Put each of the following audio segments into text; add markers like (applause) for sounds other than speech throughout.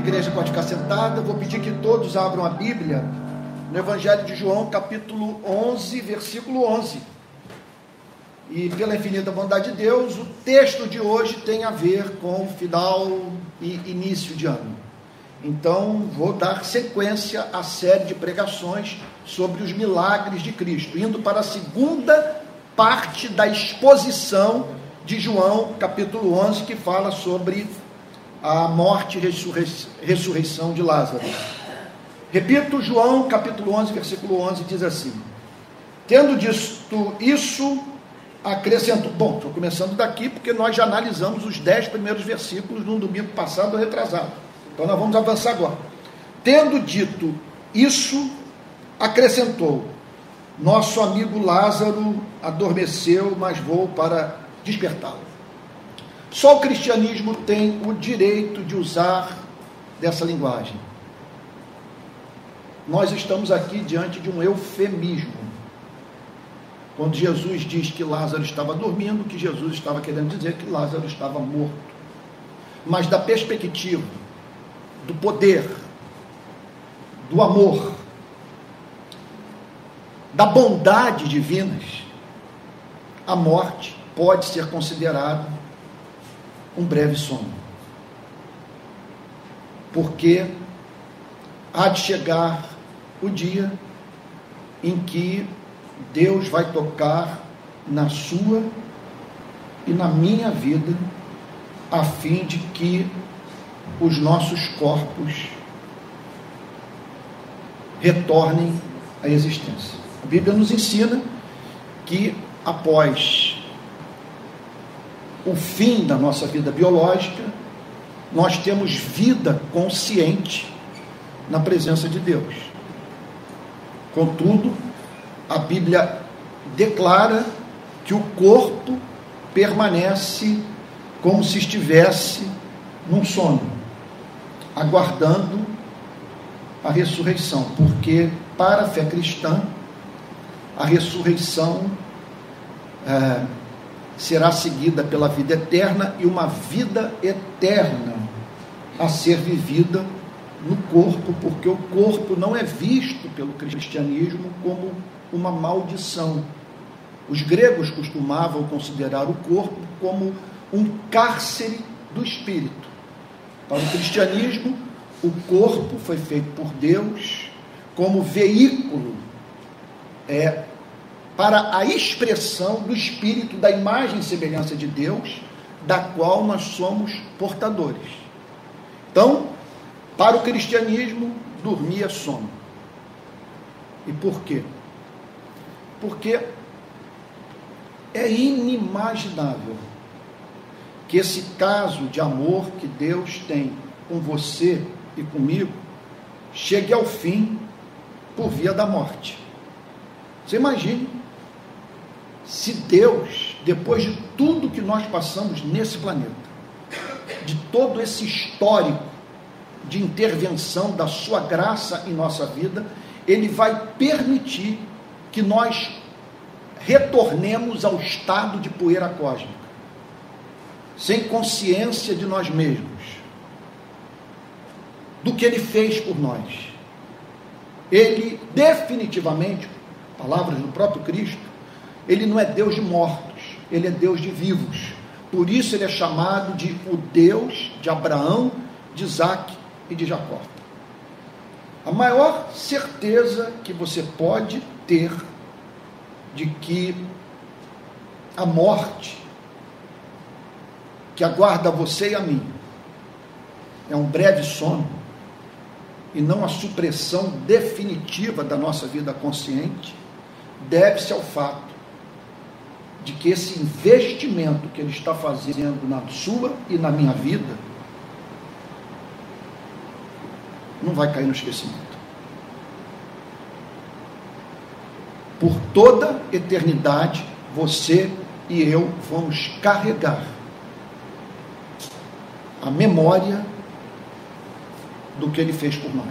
igreja pode ficar sentada. Vou pedir que todos abram a Bíblia no Evangelho de João, capítulo 11, versículo 11. E pela infinita bondade de Deus, o texto de hoje tem a ver com final e início de ano. Então, vou dar sequência à série de pregações sobre os milagres de Cristo, indo para a segunda parte da exposição de João, capítulo 11, que fala sobre a morte e ressurreição de Lázaro. Repito, João capítulo 11, versículo 11 diz assim: Tendo dito isso, acrescentou. Bom, estou começando daqui porque nós já analisamos os dez primeiros versículos no domingo passado retrasado. Então nós vamos avançar agora. Tendo dito isso, acrescentou: Nosso amigo Lázaro adormeceu, mas vou para despertá-lo. Só o cristianismo tem o direito de usar dessa linguagem. Nós estamos aqui diante de um eufemismo. Quando Jesus diz que Lázaro estava dormindo, que Jesus estava querendo dizer que Lázaro estava morto. Mas da perspectiva do poder, do amor, da bondade divinas, a morte pode ser considerada um breve sono. Porque há de chegar o dia em que Deus vai tocar na sua e na minha vida, a fim de que os nossos corpos retornem à existência. A Bíblia nos ensina que após o fim da nossa vida biológica, nós temos vida consciente na presença de Deus. Contudo, a Bíblia declara que o corpo permanece como se estivesse num sono, aguardando a ressurreição, porque para a fé cristã, a ressurreição é, será seguida pela vida eterna e uma vida eterna a ser vivida no corpo, porque o corpo não é visto pelo cristianismo como uma maldição. Os gregos costumavam considerar o corpo como um cárcere do espírito. Para o cristianismo, o corpo foi feito por Deus como veículo é, para a expressão do espírito da imagem e semelhança de Deus, da qual nós somos portadores. Então, para o cristianismo, dormir é sono. E por quê? Porque é inimaginável que esse caso de amor que Deus tem com você e comigo chegue ao fim por via da morte. Você imagine se Deus, depois de tudo que nós passamos nesse planeta, de todo esse histórico de intervenção da sua graça em nossa vida, ele vai permitir que nós retornemos ao estado de poeira cósmica, sem consciência de nós mesmos, do que ele fez por nós. Ele definitivamente, palavras do próprio Cristo, ele não é Deus de mortos, ele é Deus de vivos. Por isso ele é chamado de o Deus de Abraão, de Isaac e de Jacó. A maior certeza que você pode ter de que a morte que aguarda você e a mim é um breve sono e não a supressão definitiva da nossa vida consciente, deve-se ao fato de que esse investimento que ele está fazendo na sua e na minha vida não vai cair no esquecimento. Por toda eternidade, você e eu vamos carregar a memória do que ele fez por nós.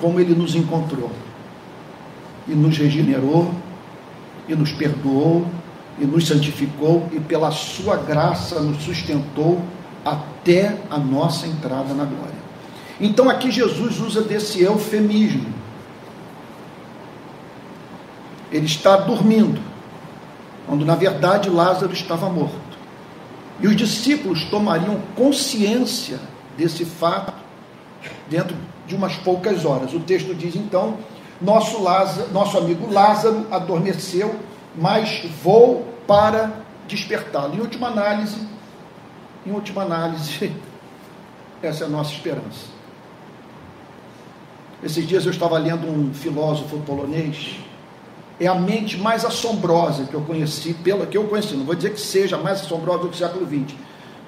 Como ele nos encontrou e nos regenerou e nos perdoou e nos santificou e pela sua graça nos sustentou até a nossa entrada na glória. Então aqui Jesus usa desse eufemismo. Ele está dormindo, quando na verdade Lázaro estava morto. E os discípulos tomariam consciência desse fato dentro de umas poucas horas. O texto diz então: nosso, Lázaro, nosso amigo Lázaro adormeceu, mas vou para despertá-lo. Em última análise, em última análise, (laughs) essa é a nossa esperança. Esses dias eu estava lendo um filósofo polonês, é a mente mais assombrosa que eu conheci, pela que eu conheci, não vou dizer que seja mais assombrosa do que o século XX,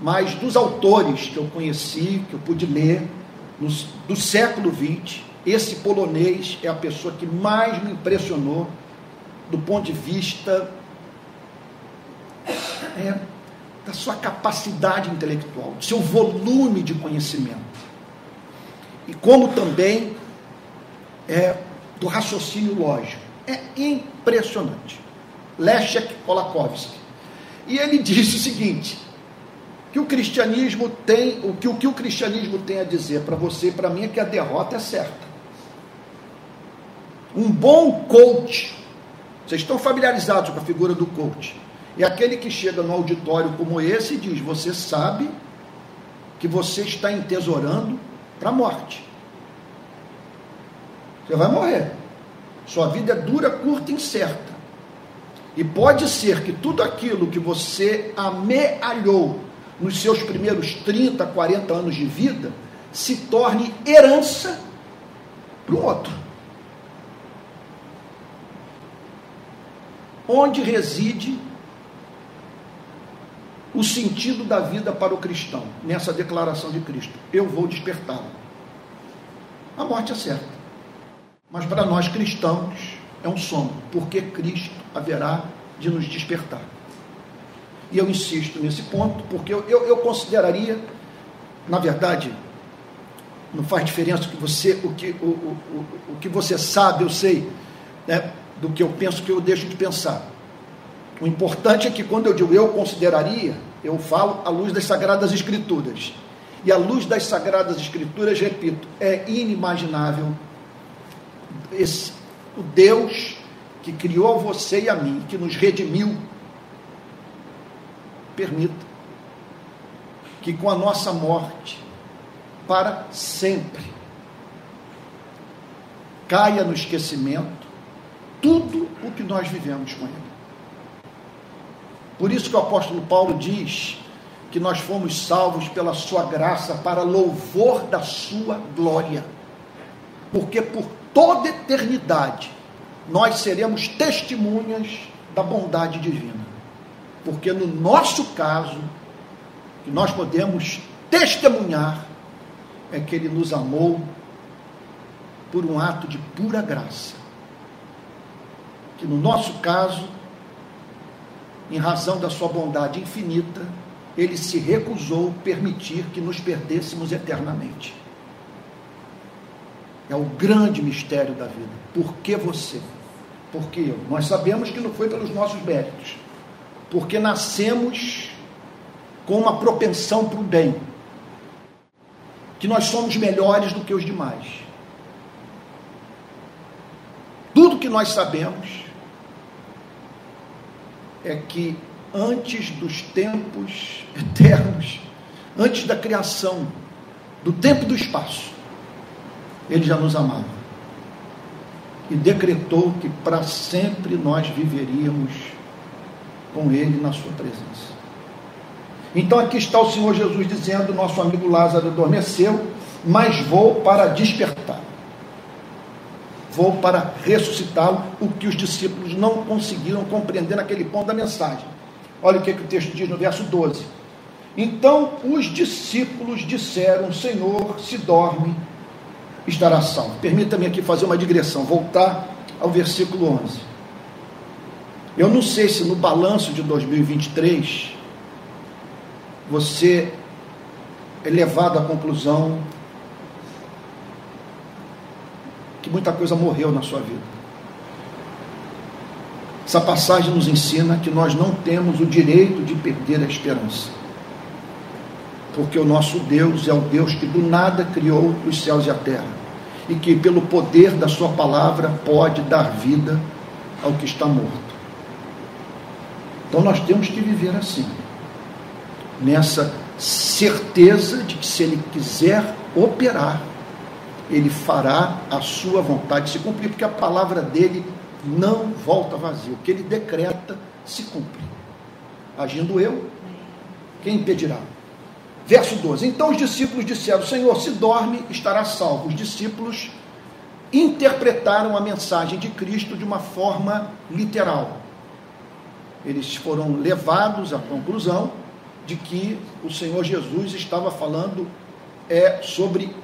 mas dos autores que eu conheci, que eu pude ler, nos, do século XX, esse polonês é a pessoa que mais me impressionou do ponto de vista é, da sua capacidade intelectual, do seu volume de conhecimento. E como também é, do raciocínio lógico. É impressionante. Leszek Kolakowski. E ele disse o seguinte: que o cristianismo tem, o que o, que o cristianismo tem a dizer para você e para mim é que a derrota é certa. Um bom coach, vocês estão familiarizados com a figura do coach, é aquele que chega no auditório como esse e diz: Você sabe que você está entesourando para a morte. Você vai morrer. Sua vida é dura, curta e incerta. E pode ser que tudo aquilo que você amealhou nos seus primeiros 30, 40 anos de vida se torne herança para o outro. Onde reside o sentido da vida para o cristão, nessa declaração de Cristo? Eu vou despertá-lo. A morte é certa. Mas para nós cristãos é um sono, porque Cristo haverá de nos despertar. E eu insisto nesse ponto, porque eu, eu, eu consideraria, na verdade, não faz diferença o que você, o que, o, o, o, o que você sabe, eu sei, né, do que eu penso que eu deixo de pensar. O importante é que quando eu digo eu consideraria, eu falo à luz das Sagradas Escrituras. E à luz das Sagradas Escrituras, repito, é inimaginável esse, o Deus que criou você e a mim, que nos redimiu, permita que com a nossa morte, para sempre, caia no esquecimento tudo o que nós vivemos com Ele. Por isso que o apóstolo Paulo diz que nós fomos salvos pela Sua graça para louvor da Sua glória. Porque por toda eternidade, nós seremos testemunhas da bondade divina. Porque no nosso caso, que nós podemos testemunhar é que ele nos amou por um ato de pura graça. Que no nosso caso, em razão da sua bondade infinita, ele se recusou permitir que nos perdêssemos eternamente. É o grande mistério da vida. Por que você? Por que eu? Nós sabemos que não foi pelos nossos méritos. Porque nascemos com uma propensão para o bem. Que nós somos melhores do que os demais. Tudo que nós sabemos é que antes dos tempos eternos, antes da criação, do tempo e do espaço, ele já nos amava. E decretou que para sempre nós viveríamos com Ele na Sua presença. Então aqui está o Senhor Jesus dizendo: Nosso amigo Lázaro adormeceu, mas vou para despertar. Vou para ressuscitá-lo, o que os discípulos não conseguiram compreender naquele ponto da mensagem. Olha o que, que o texto diz no verso 12. Então os discípulos disseram: Senhor, se dorme, estará salvo. Permita-me aqui fazer uma digressão, voltar ao versículo 11. Eu não sei se no balanço de 2023 você é levado à conclusão que muita coisa morreu na sua vida. Essa passagem nos ensina que nós não temos o direito de perder a esperança. Porque o nosso Deus é o Deus que do nada criou os céus e a terra e que, pelo poder da Sua palavra, pode dar vida ao que está morto. Então nós temos que viver assim, nessa certeza de que se Ele quiser operar, Ele fará a Sua vontade se cumprir, porque a palavra dele não volta vazia. O que Ele decreta se cumpre. Agindo eu, quem impedirá? Verso 12: Então os discípulos disseram: Senhor, se dorme, estará salvo. Os discípulos interpretaram a mensagem de Cristo de uma forma literal. Eles foram levados à conclusão de que o Senhor Jesus estava falando é, sobre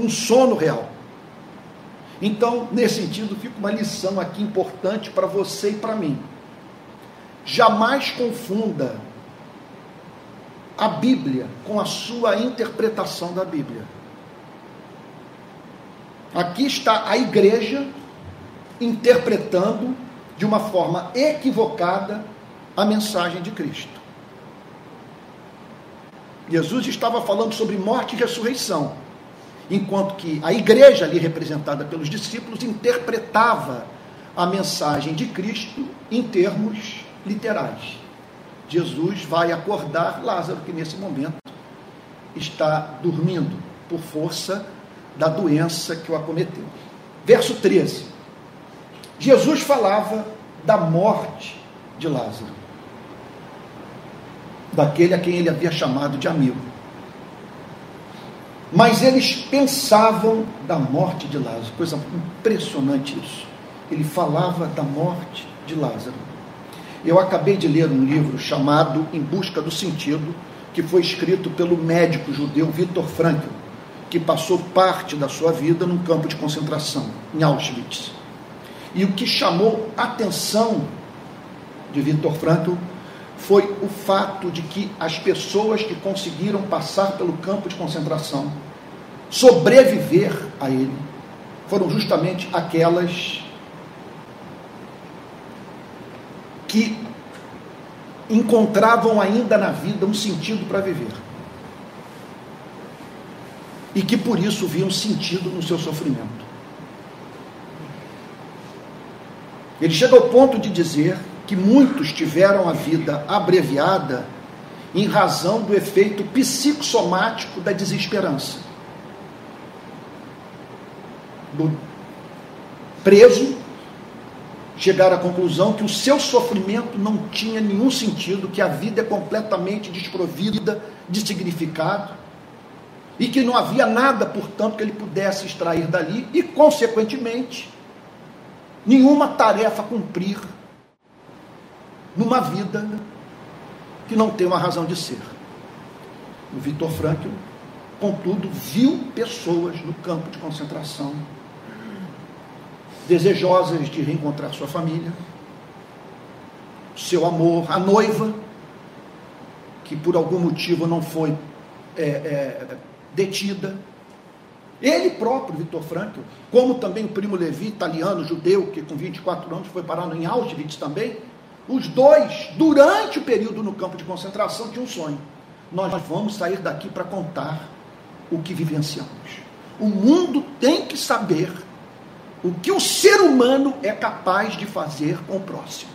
um sono real. Então, nesse sentido, fica uma lição aqui importante para você e para mim. Jamais confunda a Bíblia com a sua interpretação da Bíblia. Aqui está a igreja interpretando de uma forma equivocada a mensagem de Cristo. Jesus estava falando sobre morte e ressurreição, enquanto que a igreja ali representada pelos discípulos interpretava a mensagem de Cristo em termos literais. Jesus vai acordar Lázaro, que nesse momento está dormindo por força da doença que o acometeu. Verso 13. Jesus falava da morte de Lázaro, daquele a quem ele havia chamado de amigo. Mas eles pensavam da morte de Lázaro, coisa impressionante isso. Ele falava da morte de Lázaro. Eu acabei de ler um livro chamado Em Busca do Sentido, que foi escrito pelo médico judeu Viktor Frankl, que passou parte da sua vida num campo de concentração, em Auschwitz. E o que chamou a atenção de Viktor Frankl foi o fato de que as pessoas que conseguiram passar pelo campo de concentração, sobreviver a ele, foram justamente aquelas que encontravam ainda na vida um sentido para viver. E que por isso viam sentido no seu sofrimento. Ele chega ao ponto de dizer que muitos tiveram a vida abreviada em razão do efeito psicossomático da desesperança. Do preso chegar à conclusão que o seu sofrimento não tinha nenhum sentido, que a vida é completamente desprovida de significado e que não havia nada, portanto, que ele pudesse extrair dali e, consequentemente, nenhuma tarefa cumprir numa vida que não tem uma razão de ser. O Victor Frankl, contudo, viu pessoas no campo de concentração desejosas de reencontrar sua família, seu amor, a noiva, que por algum motivo não foi é, é, detida. Ele próprio, Vitor Frankl, como também o primo Levi, italiano, judeu, que com 24 anos foi parar em Auschwitz também, os dois, durante o período no campo de concentração, tinham um sonho. Nós vamos sair daqui para contar o que vivenciamos. O mundo tem que saber o que o ser humano é capaz de fazer com o próximo.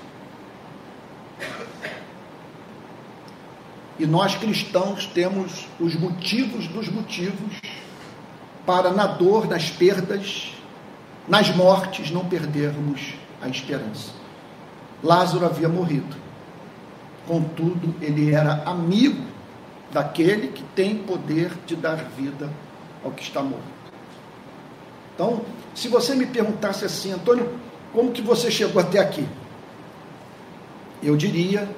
E nós cristãos temos os motivos dos motivos para, na dor, nas perdas, nas mortes, não perdermos a esperança. Lázaro havia morrido. Contudo, ele era amigo daquele que tem poder de dar vida ao que está morto. Então, se você me perguntasse assim, Antônio, como que você chegou até aqui? Eu diria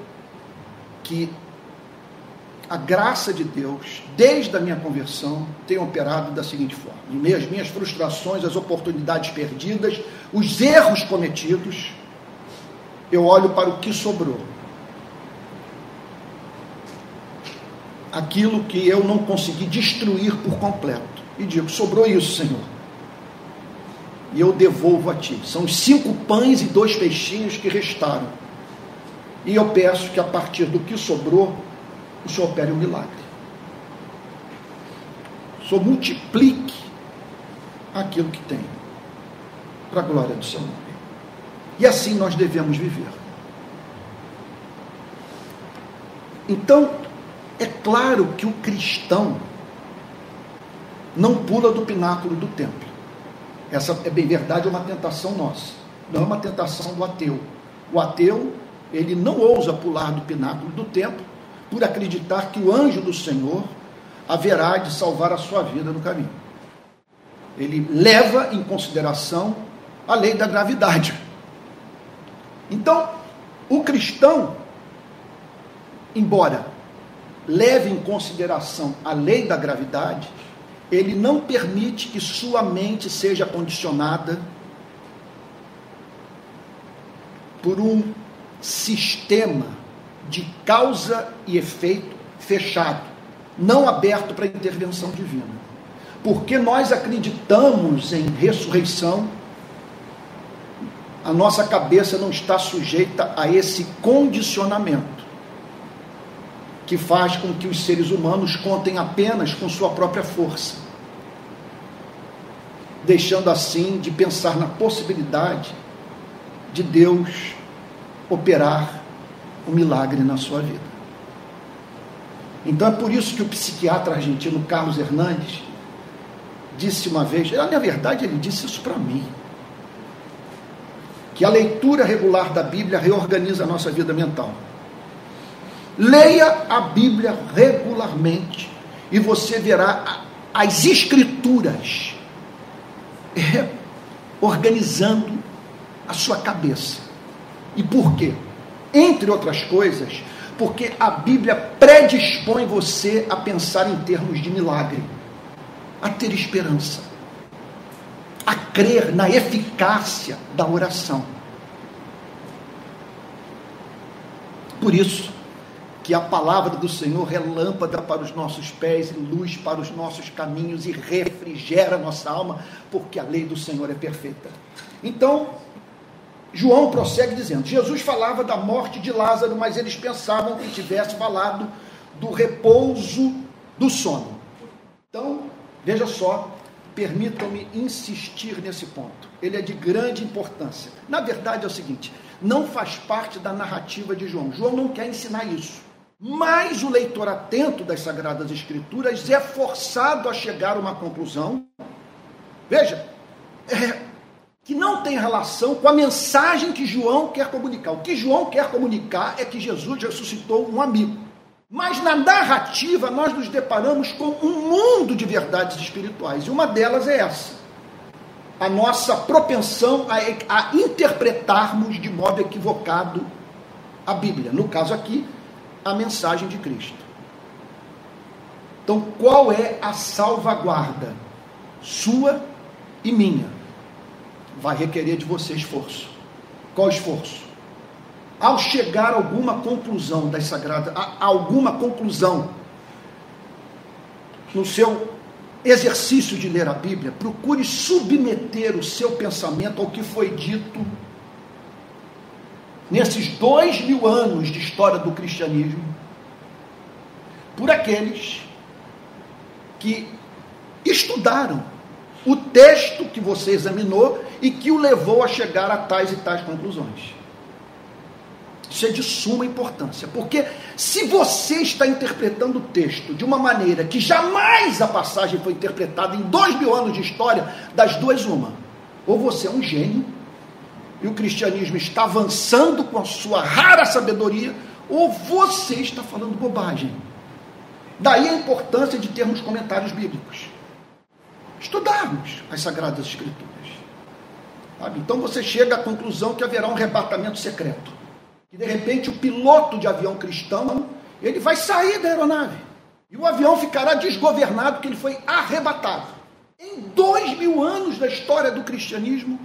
que a graça de Deus, desde a minha conversão, tem operado da seguinte forma: às minhas frustrações, as oportunidades perdidas, os erros cometidos, eu olho para o que sobrou. Aquilo que eu não consegui destruir por completo. E digo: sobrou isso, Senhor e eu devolvo a ti. São os cinco pães e dois peixinhos que restaram. E eu peço que a partir do que sobrou, o Senhor opere um milagre. Senhor multiplique aquilo que tem, para a glória do nome. E assim nós devemos viver. Então, é claro que o cristão não pula do pináculo do templo. Essa é bem verdade, é uma tentação nossa, não é uma tentação do ateu. O ateu, ele não ousa pular do pináculo do templo por acreditar que o anjo do Senhor haverá de salvar a sua vida no caminho. Ele leva em consideração a lei da gravidade. Então, o cristão, embora leve em consideração a lei da gravidade, ele não permite que sua mente seja condicionada por um sistema de causa e efeito fechado, não aberto para intervenção divina. Porque nós acreditamos em ressurreição, a nossa cabeça não está sujeita a esse condicionamento que faz com que os seres humanos contem apenas com sua própria força, deixando assim de pensar na possibilidade de Deus operar um milagre na sua vida. Então é por isso que o psiquiatra argentino Carlos Hernandes disse uma vez, na verdade ele disse isso para mim, que a leitura regular da Bíblia reorganiza a nossa vida mental. Leia a Bíblia regularmente e você verá as escrituras organizando a sua cabeça. E por quê? Entre outras coisas, porque a Bíblia predispõe você a pensar em termos de milagre, a ter esperança, a crer na eficácia da oração. Por isso, que a palavra do Senhor é lâmpada para os nossos pés e luz para os nossos caminhos e refrigera nossa alma, porque a lei do Senhor é perfeita. Então, João prossegue dizendo: Jesus falava da morte de Lázaro, mas eles pensavam que tivesse falado do repouso do sono. Então, veja só, permitam-me insistir nesse ponto. Ele é de grande importância. Na verdade, é o seguinte: não faz parte da narrativa de João. João não quer ensinar isso. Mas o leitor atento das Sagradas Escrituras é forçado a chegar a uma conclusão, veja, é, que não tem relação com a mensagem que João quer comunicar. O que João quer comunicar é que Jesus ressuscitou um amigo. Mas na narrativa nós nos deparamos com um mundo de verdades espirituais, e uma delas é essa. A nossa propensão a, a interpretarmos de modo equivocado a Bíblia. No caso aqui, a mensagem de Cristo. Então, qual é a salvaguarda? Sua e minha. Vai requerer de você esforço. Qual esforço? Ao chegar a alguma conclusão das sagradas, a alguma conclusão no seu exercício de ler a Bíblia, procure submeter o seu pensamento ao que foi dito nesses dois mil anos de história do cristianismo, por aqueles que estudaram o texto que você examinou e que o levou a chegar a tais e tais conclusões. Isso é de suma importância, porque se você está interpretando o texto de uma maneira que jamais a passagem foi interpretada em dois mil anos de história, das duas, uma. Ou você é um gênio, e o cristianismo está avançando com a sua rara sabedoria, ou você está falando bobagem. Daí a importância de termos comentários bíblicos. Estudarmos as Sagradas Escrituras. Sabe? Então você chega à conclusão que haverá um arrebatamento secreto. Que de repente o piloto de avião cristão ele vai sair da aeronave. E o avião ficará desgovernado porque ele foi arrebatado. Em dois mil anos da história do cristianismo,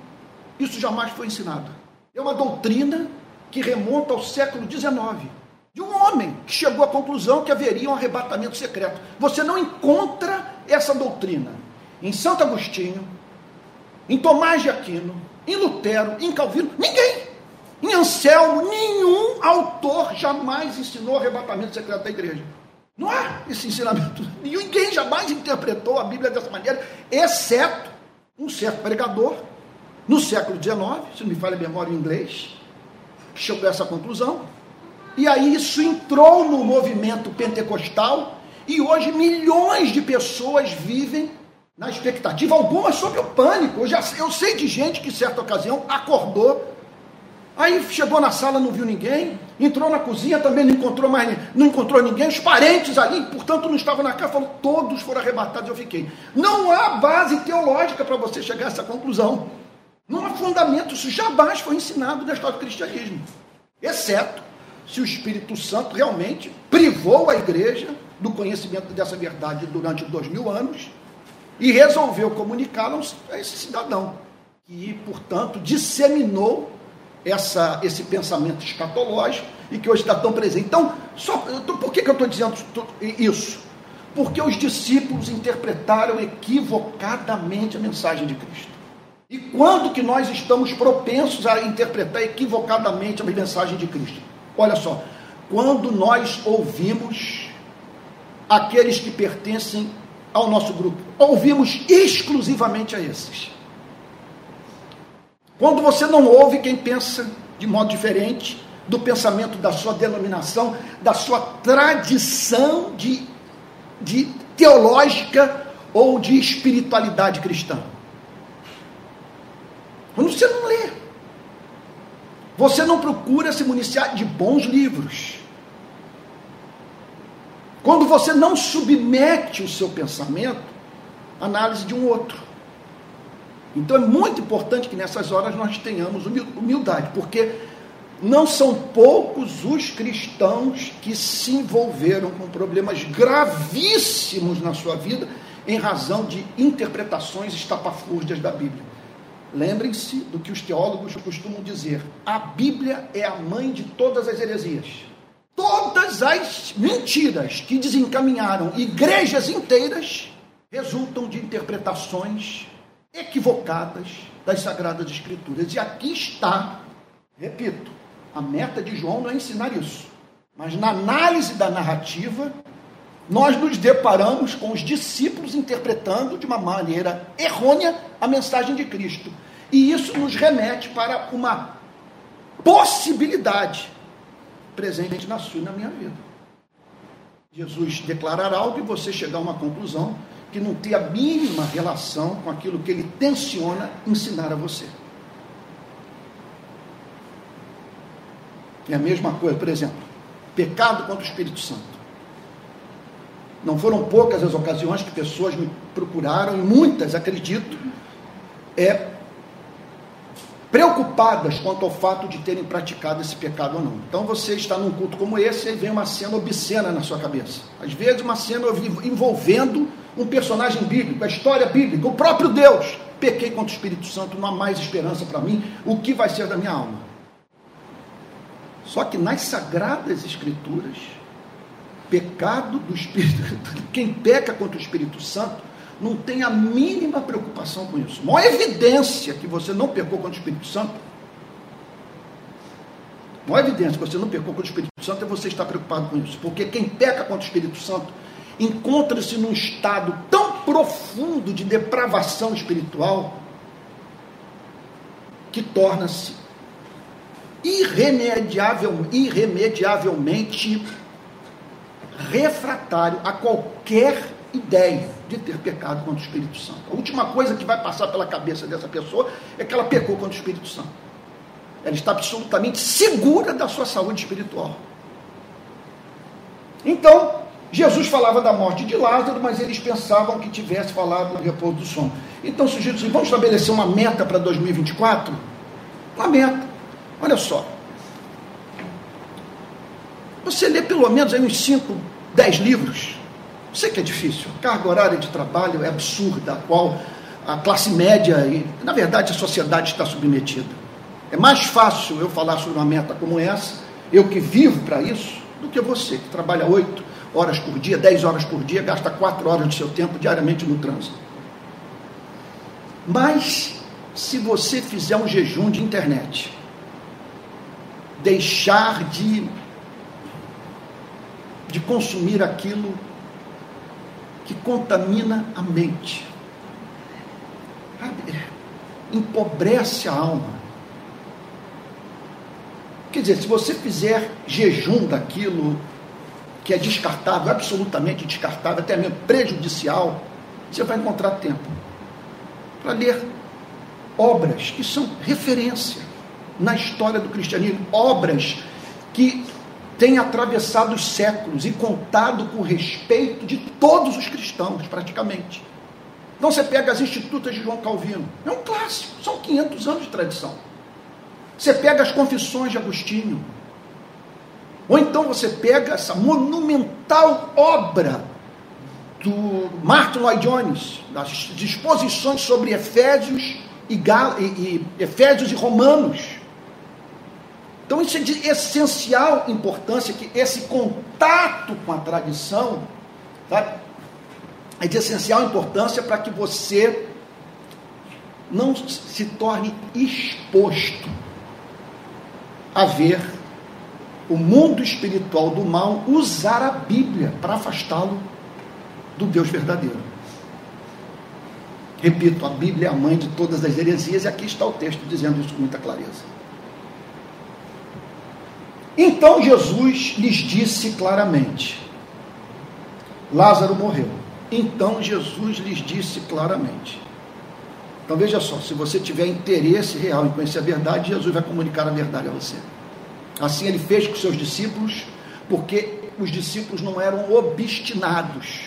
isso jamais foi ensinado. É uma doutrina que remonta ao século XIX. De um homem que chegou à conclusão que haveria um arrebatamento secreto. Você não encontra essa doutrina em Santo Agostinho, em Tomás de Aquino, em Lutero, em Calvino, ninguém. Em Anselmo, nenhum autor jamais ensinou arrebatamento secreto da igreja. Não há esse ensinamento. Ninguém jamais interpretou a Bíblia dessa maneira, exceto um certo pregador, no século XIX, se não me falha a memória em inglês, que chegou a essa conclusão. E aí isso entrou no movimento pentecostal e hoje milhões de pessoas vivem na expectativa, algumas sobre o pânico. Eu, já, eu sei de gente que, certa ocasião, acordou Aí chegou na sala, não viu ninguém, entrou na cozinha, também não encontrou mais, não encontrou ninguém, os parentes ali, portanto, não estavam na casa, falou, todos foram arrebatados, eu fiquei. Não há base teológica para você chegar a essa conclusão. Não há fundamento, isso jamais foi ensinado na história do cristianismo. Exceto se o Espírito Santo realmente privou a igreja do conhecimento dessa verdade durante dois mil anos e resolveu comunicá-la a esse cidadão, que, portanto, disseminou essa, esse pensamento escatológico e que hoje está tão presente. Então, só, por que, que eu estou dizendo isso? Porque os discípulos interpretaram equivocadamente a mensagem de Cristo. E quando que nós estamos propensos a interpretar equivocadamente a mensagem de Cristo? Olha só, quando nós ouvimos aqueles que pertencem ao nosso grupo, ouvimos exclusivamente a esses. Quando você não ouve quem pensa de modo diferente do pensamento da sua denominação, da sua tradição de, de teológica ou de espiritualidade cristã. Quando você não lê, você não procura se municiar de bons livros. Quando você não submete o seu pensamento à análise de um outro. Então é muito importante que nessas horas nós tenhamos humildade, porque não são poucos os cristãos que se envolveram com problemas gravíssimos na sua vida em razão de interpretações estapafúrdias da Bíblia. Lembrem-se do que os teólogos costumam dizer: a Bíblia é a mãe de todas as heresias. Todas as mentiras que desencaminharam igrejas inteiras resultam de interpretações equivocadas das Sagradas Escrituras. E aqui está, repito, a meta de João não é ensinar isso. Mas na análise da narrativa, nós nos deparamos com os discípulos interpretando de uma maneira errônea a mensagem de Cristo. E isso nos remete para uma possibilidade presente na sua e na minha vida. Jesus declarar algo e você chegar a uma conclusão que não tem a mínima relação com aquilo que ele tenciona ensinar a você. É a mesma coisa, por exemplo, pecado contra o Espírito Santo. Não foram poucas as ocasiões que pessoas me procuraram, e muitas, acredito, é, preocupadas quanto ao fato de terem praticado esse pecado ou não. Então você está num culto como esse e vem uma cena obscena na sua cabeça. Às vezes uma cena envolvendo um personagem bíblico, a história bíblica, o próprio Deus. Pequei contra o Espírito Santo, não há mais esperança para mim. O que vai ser da minha alma? Só que nas sagradas escrituras, pecado do Espírito, (laughs) quem peca contra o Espírito Santo, não tem a mínima preocupação com isso. Maior evidência que você não pecou contra o Espírito Santo, a maior evidência que você não pecou contra o Espírito Santo é você estar preocupado com isso. Porque quem peca contra o Espírito Santo encontra-se num estado tão profundo de depravação espiritual que torna-se irremediável, irremediavelmente refratário a qualquer ideia de ter pecado contra o Espírito Santo. A última coisa que vai passar pela cabeça dessa pessoa é que ela pecou contra o Espírito Santo. Ela está absolutamente segura da sua saúde espiritual. Então, Jesus falava da morte de Lázaro, mas eles pensavam que tivesse falado no repouso do sono. Então, se Jesus vamos estabelecer uma meta para 2024? Uma meta. Olha só. Você lê pelo menos aí uns 5, 10 livros. Sei que é difícil. A carga horária de trabalho é absurda, a qual a classe média e, na verdade, a sociedade está submetida. É mais fácil eu falar sobre uma meta como essa, eu que vivo para isso, do que você que trabalha 8, horas por dia, 10 horas por dia, gasta 4 horas do seu tempo diariamente no trânsito. Mas, se você fizer um jejum de internet, deixar de de consumir aquilo que contamina a mente. Empobrece a alma. Quer dizer, se você fizer jejum daquilo que é descartável, absolutamente descartável, até mesmo prejudicial, você vai encontrar tempo para ler obras que são referência na história do cristianismo, obras que têm atravessado os séculos e contado com respeito de todos os cristãos, praticamente. Então você pega as Institutas de João Calvino, é um clássico, são 500 anos de tradição. Você pega as Confissões de Agostinho, ou então você pega essa monumental obra do Martin Lloyd Jones, das disposições sobre Efésios e, Gal e, e Efésios e Romanos. Então isso é de essencial importância que esse contato com a tradição tá, é de essencial importância para que você não se torne exposto a ver o mundo espiritual do mal usar a Bíblia para afastá-lo do Deus verdadeiro. Repito, a Bíblia é a mãe de todas as heresias, e aqui está o texto dizendo isso com muita clareza. Então Jesus lhes disse claramente: Lázaro morreu. Então Jesus lhes disse claramente. Então veja só, se você tiver interesse real em conhecer a verdade, Jesus vai comunicar a verdade a você. Assim ele fez com seus discípulos, porque os discípulos não eram obstinados.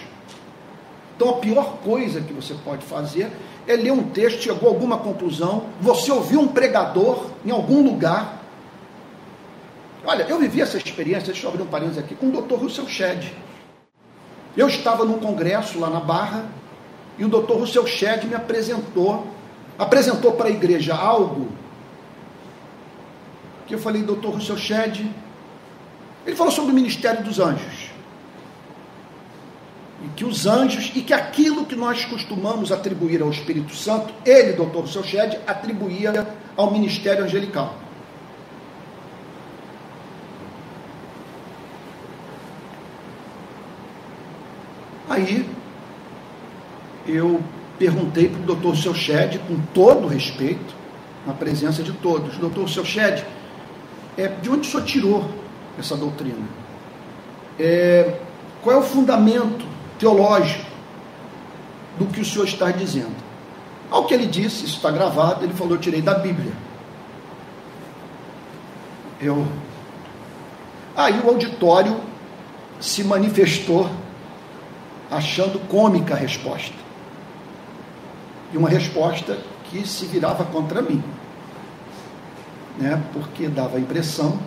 Então a pior coisa que você pode fazer é ler um texto, chegou a alguma conclusão, você ouviu um pregador em algum lugar. Olha, eu vivi essa experiência, deixa eu abrir um parênteses aqui, com o Dr. Russell Shedd. Eu estava num congresso lá na Barra e o Dr. Russell Shedd me apresentou, apresentou para a igreja algo que eu falei, Dr. Russell Shedd, ele falou sobre o ministério dos anjos e que os anjos, e que aquilo que nós costumamos atribuir ao Espírito Santo, ele, doutor Soched, atribuía ao ministério angelical. Aí eu perguntei para o doutor Soched, com todo respeito, na presença de todos, doutor Soched, é, de onde o senhor tirou essa doutrina? É, qual é o fundamento teológico do que o senhor está dizendo. Ao que ele disse, isso está gravado, ele falou: Eu tirei da Bíblia. Eu. Aí o auditório se manifestou achando cômica a resposta. E uma resposta que se virava contra mim. Né? Porque dava a impressão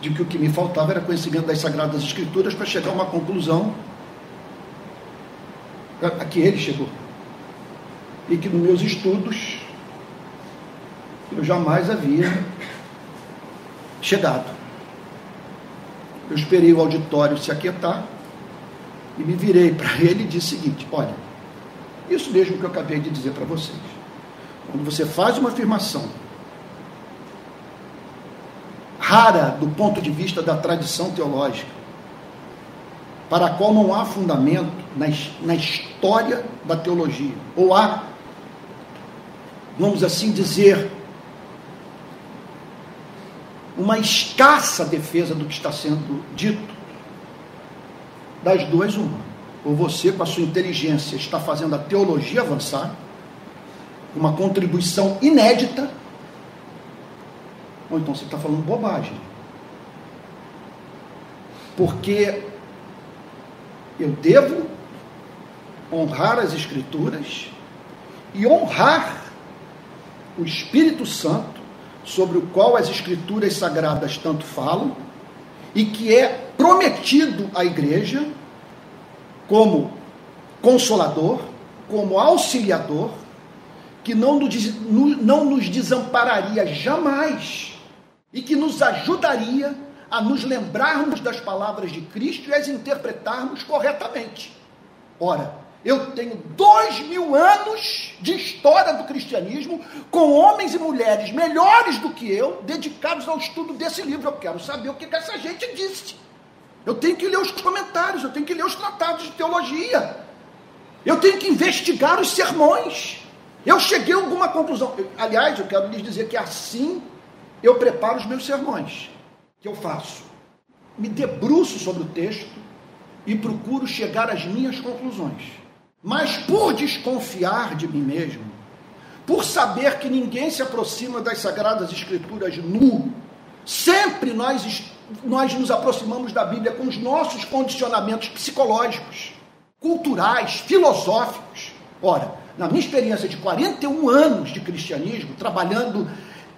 de que o que me faltava era conhecimento das Sagradas Escrituras para chegar a uma conclusão a que ele chegou. E que nos meus estudos eu jamais havia chegado. Eu esperei o auditório se aquietar e me virei para (laughs) ele e disse o seguinte: olha, isso mesmo que eu acabei de dizer para vocês. Quando você faz uma afirmação rara do ponto de vista da tradição teológica, para a qual não há fundamento na, na história da teologia, ou há, vamos assim dizer, uma escassa defesa do que está sendo dito, das duas, uma. Ou você, com a sua inteligência, está fazendo a teologia avançar, uma contribuição inédita, ou então você está falando bobagem. Porque eu devo honrar as Escrituras e honrar o Espírito Santo, sobre o qual as Escrituras sagradas tanto falam, e que é prometido à igreja como consolador, como auxiliador, que não nos, não nos desampararia jamais e que nos ajudaria a nos lembrarmos das palavras de Cristo e as interpretarmos corretamente. Ora, eu tenho dois mil anos de história do cristianismo com homens e mulheres melhores do que eu, dedicados ao estudo desse livro. Eu quero saber o que, que essa gente disse. Eu tenho que ler os comentários, eu tenho que ler os tratados de teologia. Eu tenho que investigar os sermões. Eu cheguei a alguma conclusão. Aliás, eu quero lhes dizer que assim eu preparo os meus sermões. que eu faço? Me debruço sobre o texto e procuro chegar às minhas conclusões. Mas por desconfiar de mim mesmo, por saber que ninguém se aproxima das Sagradas Escrituras nu, sempre nós, nós nos aproximamos da Bíblia com os nossos condicionamentos psicológicos, culturais, filosóficos. Ora, na minha experiência de 41 anos de cristianismo, trabalhando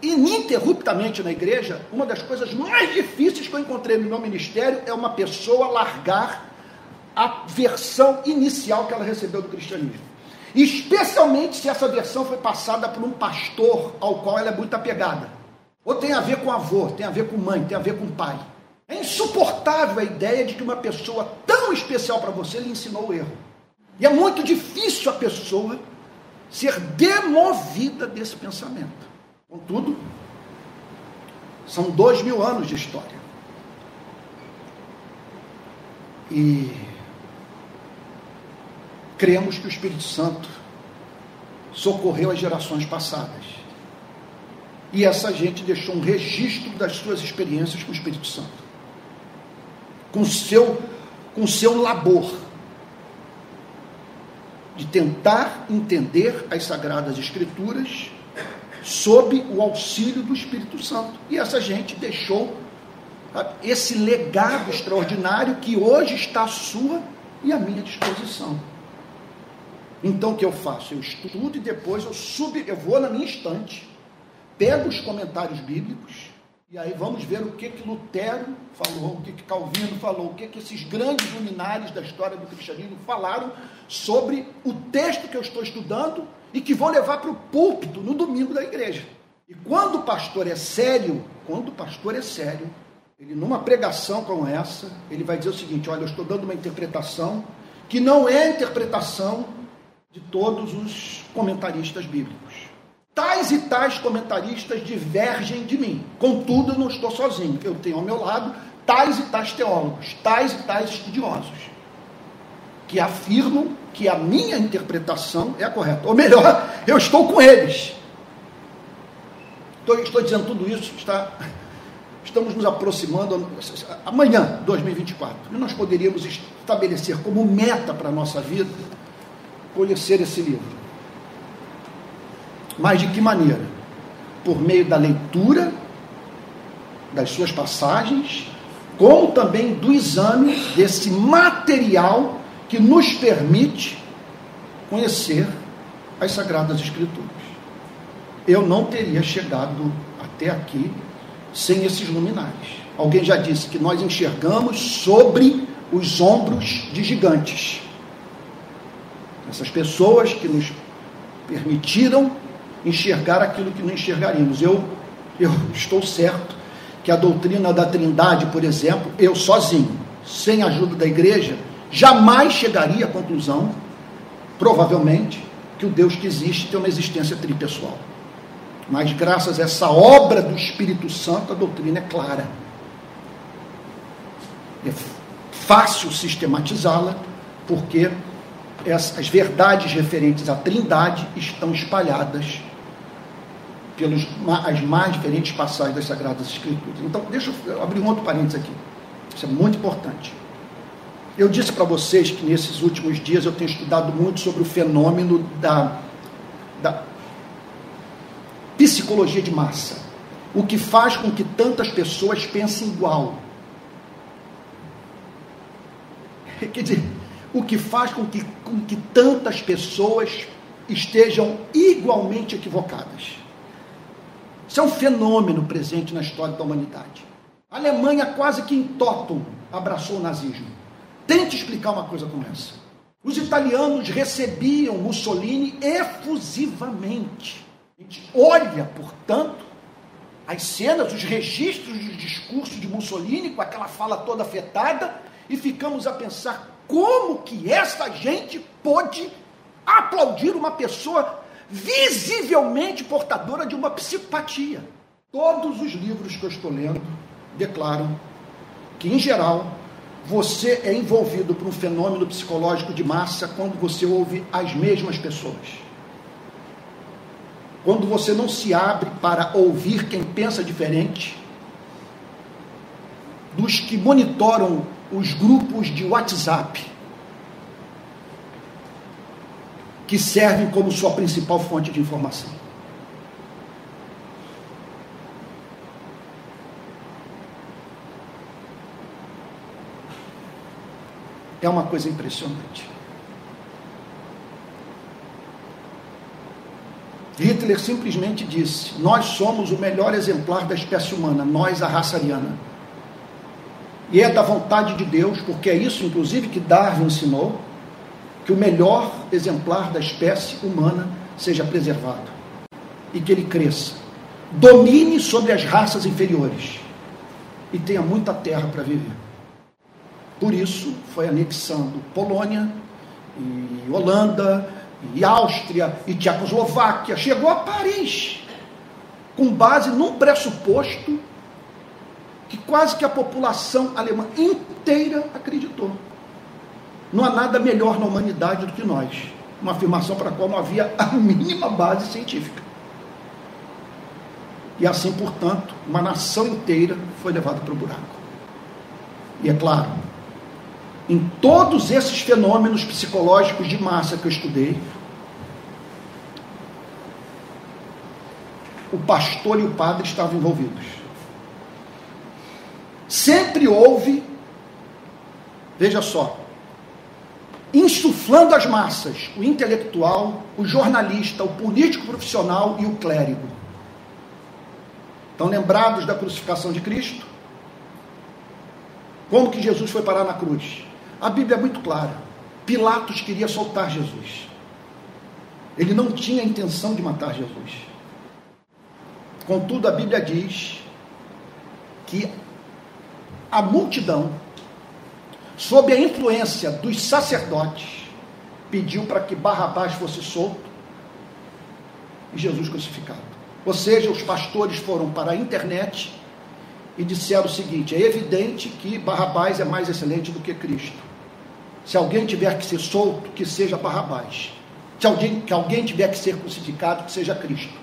ininterruptamente na igreja, uma das coisas mais difíceis que eu encontrei no meu ministério é uma pessoa largar a versão inicial que ela recebeu do cristianismo. Especialmente se essa versão foi passada por um pastor ao qual ela é muito apegada. Ou tem a ver com avô, tem a ver com mãe, tem a ver com pai. É insuportável a ideia de que uma pessoa tão especial para você lhe ensinou o erro. E é muito difícil a pessoa ser demovida desse pensamento. Contudo, são dois mil anos de história. E cremos que o Espírito Santo socorreu as gerações passadas. E essa gente deixou um registro das suas experiências com o Espírito Santo. Com seu com seu labor de tentar entender as sagradas escrituras sob o auxílio do Espírito Santo. E essa gente deixou esse legado extraordinário que hoje está à sua e à minha disposição. Então o que eu faço? Eu estudo e depois eu subo, eu vou na minha estante, pego os comentários bíblicos e aí vamos ver o que que Lutero falou, o que que Calvino falou, o que que esses grandes luminares da história do cristianismo falaram sobre o texto que eu estou estudando e que vou levar para o púlpito no domingo da igreja. E quando o pastor é sério, quando o pastor é sério, ele numa pregação como essa, ele vai dizer o seguinte: olha, eu estou dando uma interpretação que não é a interpretação de todos os comentaristas bíblicos. Tais e tais comentaristas divergem de mim. Contudo, eu não estou sozinho. Eu tenho ao meu lado tais e tais teólogos, tais e tais estudiosos, que afirmam que a minha interpretação é a correta. Ou melhor, eu estou com eles. Estou, estou dizendo tudo isso, está, estamos nos aproximando amanhã, 2024. E nós poderíamos estabelecer como meta para a nossa vida conhecer esse livro. Mas de que maneira? Por meio da leitura das suas passagens, como também do exame desse material que nos permite conhecer as Sagradas Escrituras. Eu não teria chegado até aqui sem esses luminares. Alguém já disse que nós enxergamos sobre os ombros de gigantes. Essas pessoas que nos permitiram enxergar aquilo que não enxergaríamos. Eu, eu estou certo que a doutrina da Trindade, por exemplo, eu sozinho, sem a ajuda da igreja, jamais chegaria à conclusão, provavelmente, que o Deus que existe tem uma existência tripessoal. Mas graças a essa obra do Espírito Santo, a doutrina é clara. É fácil sistematizá-la, porque as verdades referentes à Trindade estão espalhadas pelas as mais diferentes passagens das Sagradas Escrituras. Então, deixa eu abrir um outro parênteses aqui. Isso é muito importante. Eu disse para vocês que nesses últimos dias eu tenho estudado muito sobre o fenômeno da, da psicologia de massa. O que faz com que tantas pessoas pensem igual. (laughs) Quer dizer, o que faz com que, com que tantas pessoas estejam igualmente equivocadas. Isso é um fenômeno presente na história da humanidade. A Alemanha quase que em totum abraçou o nazismo. Tente explicar uma coisa como essa. Os italianos recebiam Mussolini efusivamente. A gente olha, portanto, as cenas, os registros do discurso de Mussolini com aquela fala toda afetada e ficamos a pensar como que essa gente pôde aplaudir uma pessoa visivelmente portadora de uma psicopatia. Todos os livros que eu estou lendo declaram que, em geral, você é envolvido por um fenômeno psicológico de massa quando você ouve as mesmas pessoas. Quando você não se abre para ouvir quem pensa diferente, dos que monitoram os grupos de WhatsApp, que servem como sua principal fonte de informação. É uma coisa impressionante. Hitler simplesmente disse: Nós somos o melhor exemplar da espécie humana, nós, a raça ariana. E é da vontade de Deus, porque é isso, inclusive, que Darwin ensinou, que o melhor exemplar da espécie humana seja preservado e que ele cresça, domine sobre as raças inferiores e tenha muita terra para viver. Por isso, foi anexando Polônia, e Holanda, e Áustria, e Tchecoslováquia, chegou a Paris, com base num pressuposto que quase que a população alemã inteira acreditou. Não há nada melhor na humanidade do que nós. Uma afirmação para a qual não havia a (laughs) mínima base científica. E assim, portanto, uma nação inteira foi levada para o buraco. E é claro, em todos esses fenômenos psicológicos de massa que eu estudei, o pastor e o padre estavam envolvidos. Sempre houve, veja só, insuflando as massas, o intelectual, o jornalista, o político profissional e o clérigo. Estão lembrados da crucificação de Cristo? Como que Jesus foi parar na cruz? A Bíblia é muito clara. Pilatos queria soltar Jesus. Ele não tinha a intenção de matar Jesus. Contudo, a Bíblia diz que a multidão, sob a influência dos sacerdotes, pediu para que Barrabás fosse solto e Jesus crucificado. Ou seja, os pastores foram para a internet e disseram o seguinte: é evidente que Barrabás é mais excelente do que Cristo. Se alguém tiver que ser solto, que seja Barrabás. Se alguém, que alguém tiver que ser crucificado, que seja Cristo.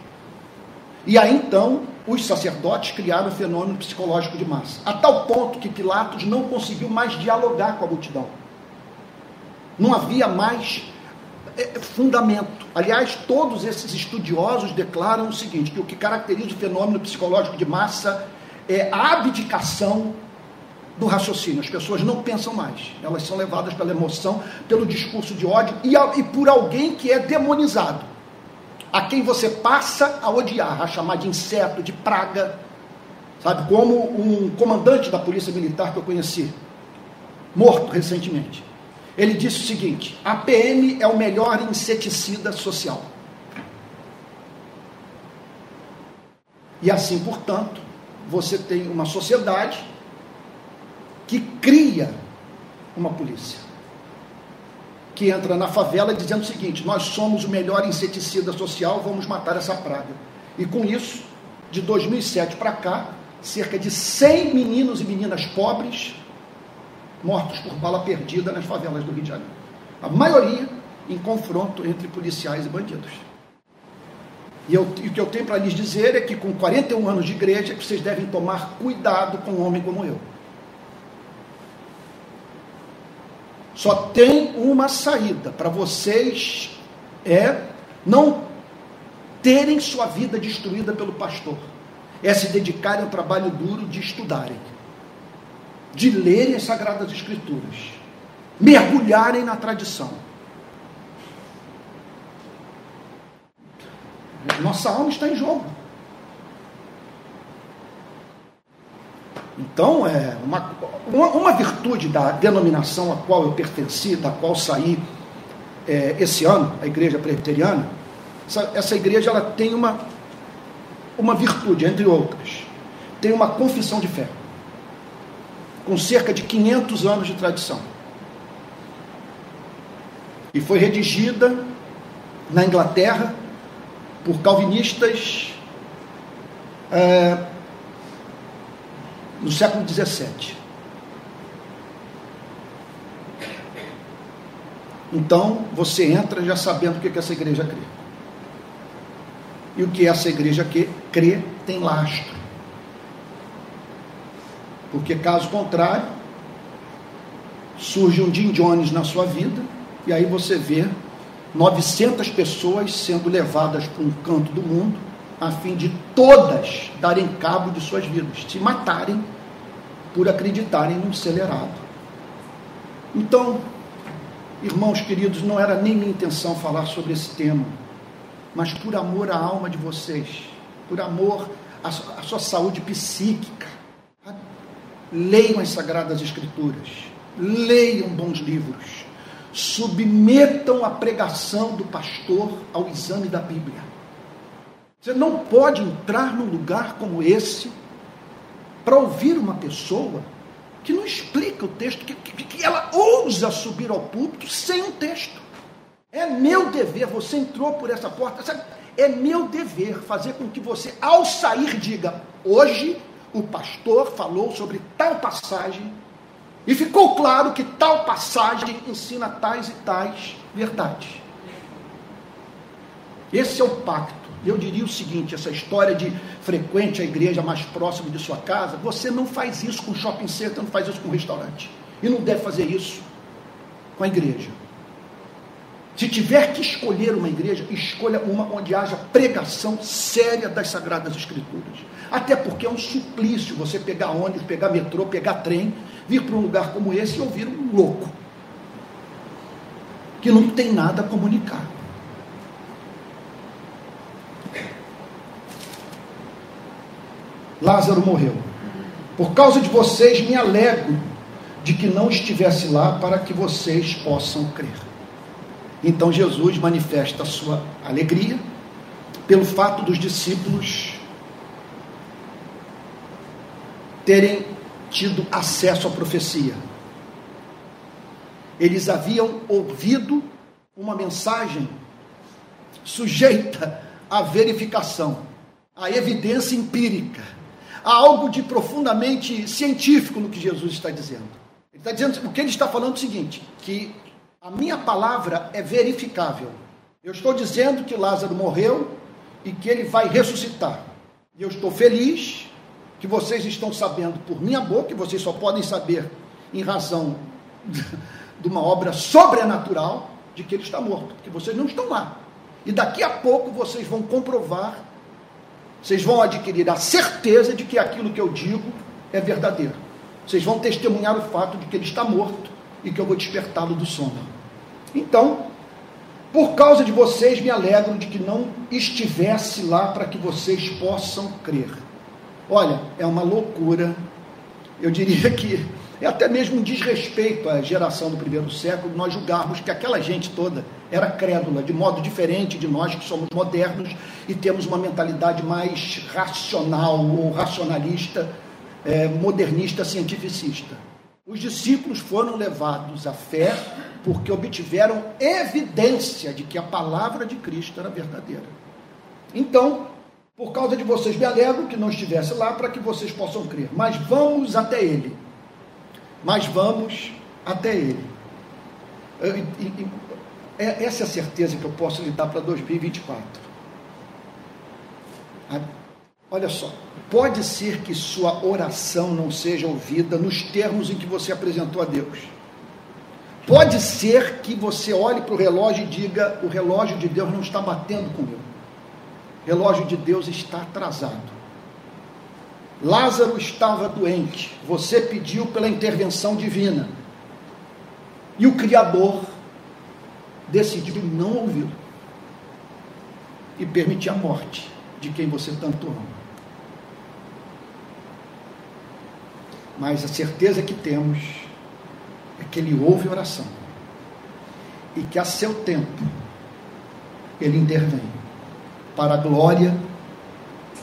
E aí então os sacerdotes criaram o fenômeno psicológico de massa, a tal ponto que Pilatos não conseguiu mais dialogar com a multidão. Não havia mais é, fundamento. Aliás, todos esses estudiosos declaram o seguinte: que o que caracteriza o fenômeno psicológico de massa é a abdicação do raciocínio. As pessoas não pensam mais. Elas são levadas pela emoção, pelo discurso de ódio e, e por alguém que é demonizado. A quem você passa a odiar, a chamar de inseto, de praga. Sabe? Como um comandante da polícia militar que eu conheci, morto recentemente. Ele disse o seguinte: a PM é o melhor inseticida social. E assim, portanto, você tem uma sociedade que cria uma polícia. Que entra na favela dizendo o seguinte: nós somos o melhor inseticida social, vamos matar essa praga. E com isso, de 2007 para cá, cerca de 100 meninos e meninas pobres mortos por bala perdida nas favelas do Rio de Janeiro. A maioria em confronto entre policiais e bandidos. E, eu, e o que eu tenho para lhes dizer é que com 41 anos de igreja, vocês devem tomar cuidado com um homem como eu. Só tem uma saída para vocês é não terem sua vida destruída pelo pastor. É se dedicarem ao trabalho duro de estudarem, de lerem as sagradas escrituras, mergulharem na tradição. Nossa alma está em jogo. Então, é uma, uma, uma, virtude da denominação a qual eu pertenci, da qual saí é, esse ano, a igreja presbiteriana, essa, essa igreja ela tem uma, uma virtude, entre outras. Tem uma confissão de fé, com cerca de 500 anos de tradição. E foi redigida na Inglaterra por calvinistas. É, no século XVII. Então você entra já sabendo o que, que essa igreja crê. E o que essa igreja que crê tem lastro. Porque caso contrário, surge um Jim Jones na sua vida, e aí você vê 900 pessoas sendo levadas para um canto do mundo a fim de todas darem cabo de suas vidas, se matarem por acreditarem num acelerado. Então, irmãos queridos, não era nem minha intenção falar sobre esse tema, mas por amor à alma de vocês, por amor à sua saúde psíquica, leiam as Sagradas Escrituras, leiam bons livros, submetam a pregação do pastor ao exame da Bíblia. Você não pode entrar num lugar como esse para ouvir uma pessoa que não explica o texto, que, que, que ela ousa subir ao púlpito sem um texto. É meu dever, você entrou por essa porta, sabe? É meu dever fazer com que você, ao sair, diga: hoje o pastor falou sobre tal passagem e ficou claro que tal passagem ensina tais e tais verdades. Esse é o pacto eu diria o seguinte: essa história de frequente a igreja mais próxima de sua casa, você não faz isso com shopping center, não faz isso com restaurante. E não deve fazer isso com a igreja. Se tiver que escolher uma igreja, escolha uma onde haja pregação séria das Sagradas Escrituras. Até porque é um suplício você pegar ônibus, pegar metrô, pegar trem, vir para um lugar como esse e ouvir um louco que não tem nada a comunicar. Lázaro morreu. Por causa de vocês, me alegro de que não estivesse lá para que vocês possam crer. Então Jesus manifesta a sua alegria pelo fato dos discípulos terem tido acesso à profecia. Eles haviam ouvido uma mensagem sujeita à verificação, à evidência empírica há algo de profundamente científico no que Jesus está dizendo. Ele está dizendo, o que ele está falando é o seguinte, que a minha palavra é verificável. Eu estou dizendo que Lázaro morreu e que ele vai ressuscitar. E eu estou feliz que vocês estão sabendo por minha boca, e vocês só podem saber em razão (laughs) de uma obra sobrenatural de que ele está morto, porque vocês não estão lá. E daqui a pouco vocês vão comprovar vocês vão adquirir a certeza de que aquilo que eu digo é verdadeiro. Vocês vão testemunhar o fato de que ele está morto e que eu vou despertá-lo do sono. Então, por causa de vocês, me alegro de que não estivesse lá para que vocês possam crer. Olha, é uma loucura. Eu diria que é até mesmo um desrespeito à geração do primeiro século nós julgarmos que aquela gente toda era crédula, de modo diferente de nós que somos modernos e temos uma mentalidade mais racional ou racionalista, é, modernista, cientificista. Os discípulos foram levados à fé porque obtiveram evidência de que a palavra de Cristo era verdadeira. Então, por causa de vocês, me alegro que não estivesse lá para que vocês possam crer. Mas vamos até ele. Mas vamos até ele. É, essa é a certeza que eu posso lhe dar para 2024. Olha só, pode ser que sua oração não seja ouvida nos termos em que você apresentou a Deus. Pode ser que você olhe para o relógio e diga: o relógio de Deus não está batendo comigo. O relógio de Deus está atrasado. Lázaro estava doente, você pediu pela intervenção divina. E o Criador decidiu não ouvi-lo e permitir a morte de quem você tanto ama. Mas a certeza que temos é que ele ouve oração e que a seu tempo ele intervém para a glória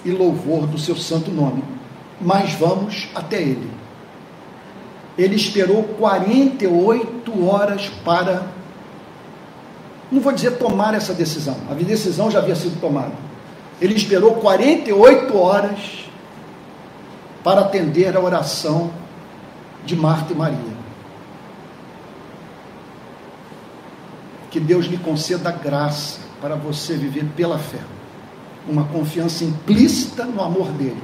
e louvor do seu santo nome. Mas vamos até ele. Ele esperou 48 horas para não vou dizer tomar essa decisão, a decisão já havia sido tomada. Ele esperou 48 horas para atender a oração de Marta e Maria. que Deus lhe conceda graça para você viver pela fé. Uma confiança implícita no amor dele,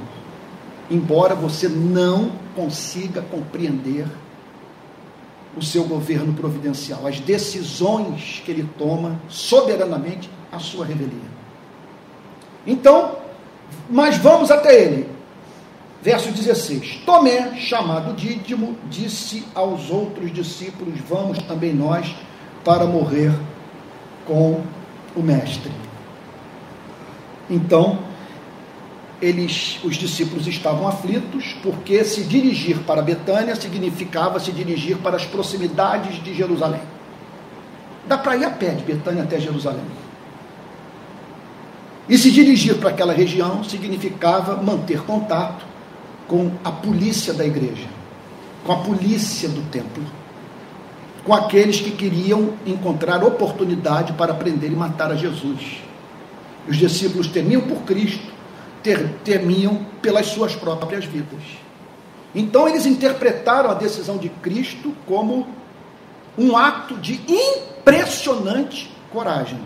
embora você não consiga compreender o seu governo providencial, as decisões que ele toma soberanamente a sua revelia. Então, mas vamos até ele. Verso 16: Tomé, chamado Dídimo, disse aos outros discípulos: Vamos também nós para morrer com o Mestre. Então, eles, os discípulos estavam aflitos, porque se dirigir para Betânia significava se dirigir para as proximidades de Jerusalém. Dá para ir a pé de Betânia até Jerusalém. E se dirigir para aquela região significava manter contato com a polícia da igreja, com a polícia do templo, com aqueles que queriam encontrar oportunidade para prender e matar a Jesus. Os discípulos temiam por Cristo, temiam pelas suas próprias vidas. Então eles interpretaram a decisão de Cristo como um ato de impressionante coragem.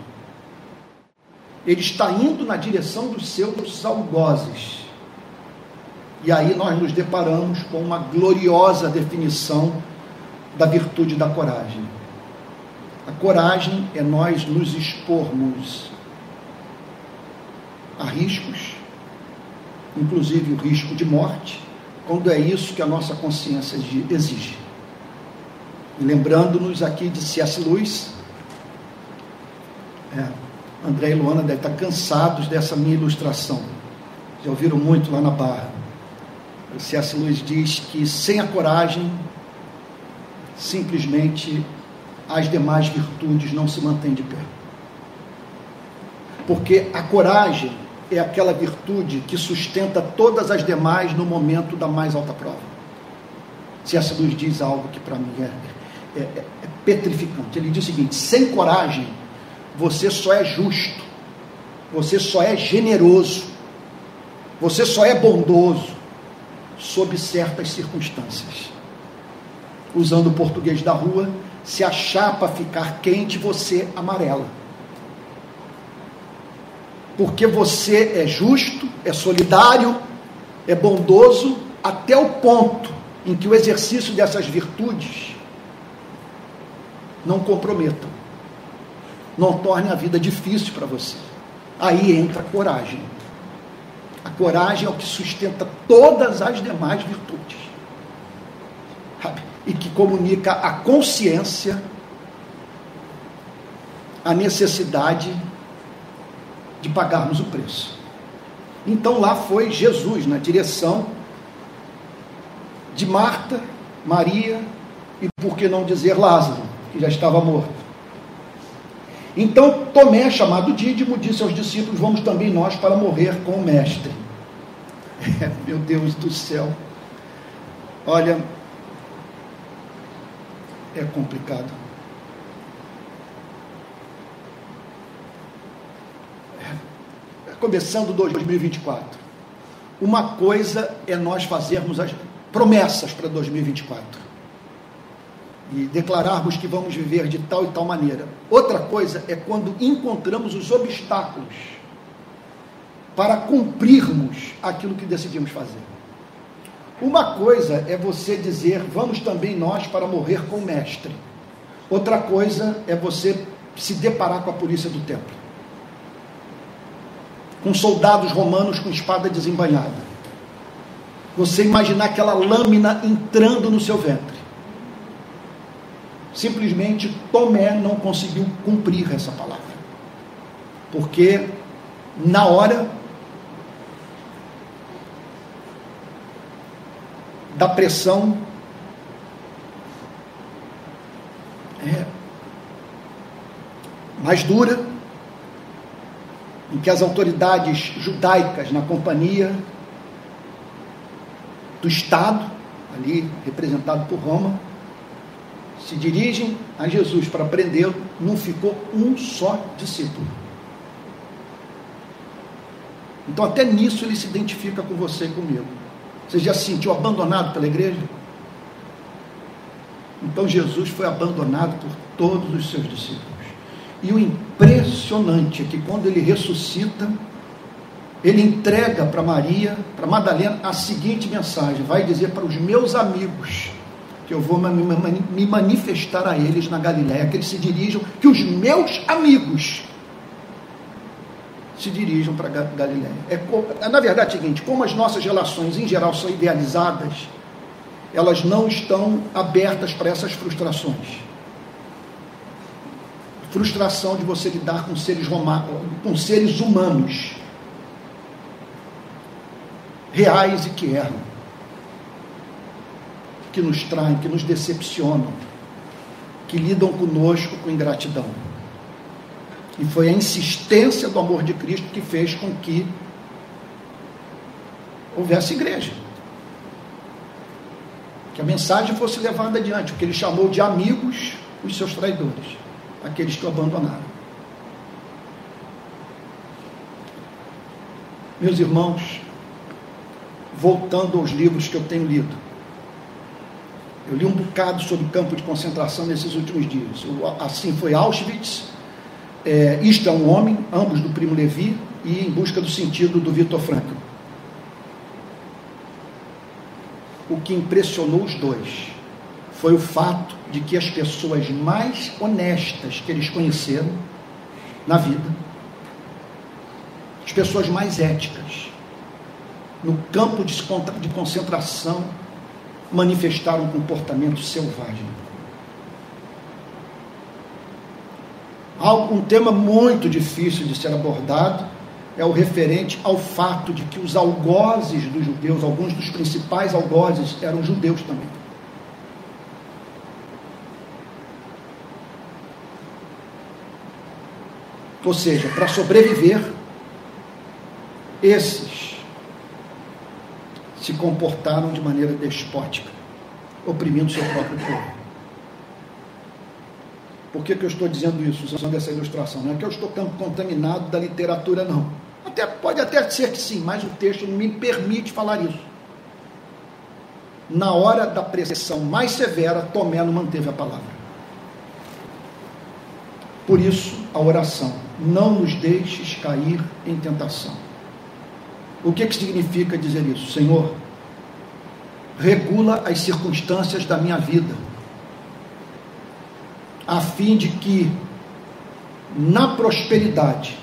Ele está indo na direção dos seus algozes. E aí nós nos deparamos com uma gloriosa definição da virtude da coragem. A coragem é nós nos expormos a riscos, inclusive o risco de morte, quando é isso que a nossa consciência exige. Lembrando-nos aqui de C.S. Lewis, é, André e Luana devem estar cansados dessa minha ilustração. Já ouviram muito lá na Barra. O C.S. Lewis diz que sem a coragem, simplesmente as demais virtudes não se mantêm de pé. Porque a coragem é aquela virtude que sustenta todas as demais no momento da mais alta prova. C.S. Lewis diz algo que para mim é, é, é, é petrificante. Ele diz o seguinte: sem coragem, você só é justo, você só é generoso, você só é bondoso sob certas circunstâncias. Usando o português da rua, se a chapa ficar quente, você amarela porque você é justo, é solidário, é bondoso, até o ponto em que o exercício dessas virtudes não comprometam, não torne a vida difícil para você. Aí entra a coragem. A coragem é o que sustenta todas as demais virtudes. Sabe? E que comunica a consciência a necessidade de pagarmos o preço. Então lá foi Jesus na direção de Marta, Maria e por que não dizer Lázaro, que já estava morto. Então Tomé, chamado Dídimo, disse aos discípulos: Vamos também nós para morrer com o Mestre. (laughs) Meu Deus do céu. Olha, é complicado. Começando 2024. Uma coisa é nós fazermos as promessas para 2024 e declararmos que vamos viver de tal e tal maneira. Outra coisa é quando encontramos os obstáculos para cumprirmos aquilo que decidimos fazer. Uma coisa é você dizer, vamos também nós para morrer com o mestre. Outra coisa é você se deparar com a polícia do templo com soldados romanos com espada desembanhada. Você imaginar aquela lâmina entrando no seu ventre. Simplesmente Tomé não conseguiu cumprir essa palavra. Porque na hora da pressão é, mais dura, em que as autoridades judaicas na companhia do Estado, ali representado por Roma, se dirigem a Jesus para prendê-lo, não ficou um só discípulo. Então, até nisso ele se identifica com você e comigo. Você já se sentiu abandonado pela igreja? Então, Jesus foi abandonado por todos os seus discípulos. E o impressionante é que quando ele ressuscita, ele entrega para Maria, para Madalena, a seguinte mensagem: vai dizer para os meus amigos que eu vou me manifestar a eles na Galiléia, que eles se dirijam, que os meus amigos se dirijam para Galiléia. É, na verdade é o seguinte, como as nossas relações em geral são idealizadas, elas não estão abertas para essas frustrações. Frustração de você lidar com seres, com seres humanos reais e que erram, que nos traem, que nos decepcionam, que lidam conosco com ingratidão. E foi a insistência do amor de Cristo que fez com que houvesse igreja. Que a mensagem fosse levada adiante, o que ele chamou de amigos, os seus traidores, aqueles que o abandonaram. Meus irmãos, voltando aos livros que eu tenho lido, eu li um bocado sobre campo de concentração nesses últimos dias. Assim foi Auschwitz, é, Isto é um Homem, ambos do Primo Levi, e Em Busca do Sentido do Vitor Frankl. O que impressionou os dois foi o fato de que as pessoas mais honestas que eles conheceram na vida, as pessoas mais éticas, no campo de concentração, manifestaram um comportamento selvagem. Um tema muito difícil de ser abordado é o referente ao fato de que os algozes dos judeus, alguns dos principais algozes, eram judeus também. Ou seja, para sobreviver, esses se comportaram de maneira despótica, oprimindo seu próprio povo. Por que, que eu estou dizendo isso, usando essa ilustração? Não é que eu estou contaminado da literatura, não. Até, pode até ser que sim, mas o texto não me permite falar isso. Na hora da pressão mais severa, Tomé não manteve a palavra. Por isso, a oração. Não nos deixes cair em tentação. O que, que significa dizer isso? Senhor, regula as circunstâncias da minha vida a fim de que na prosperidade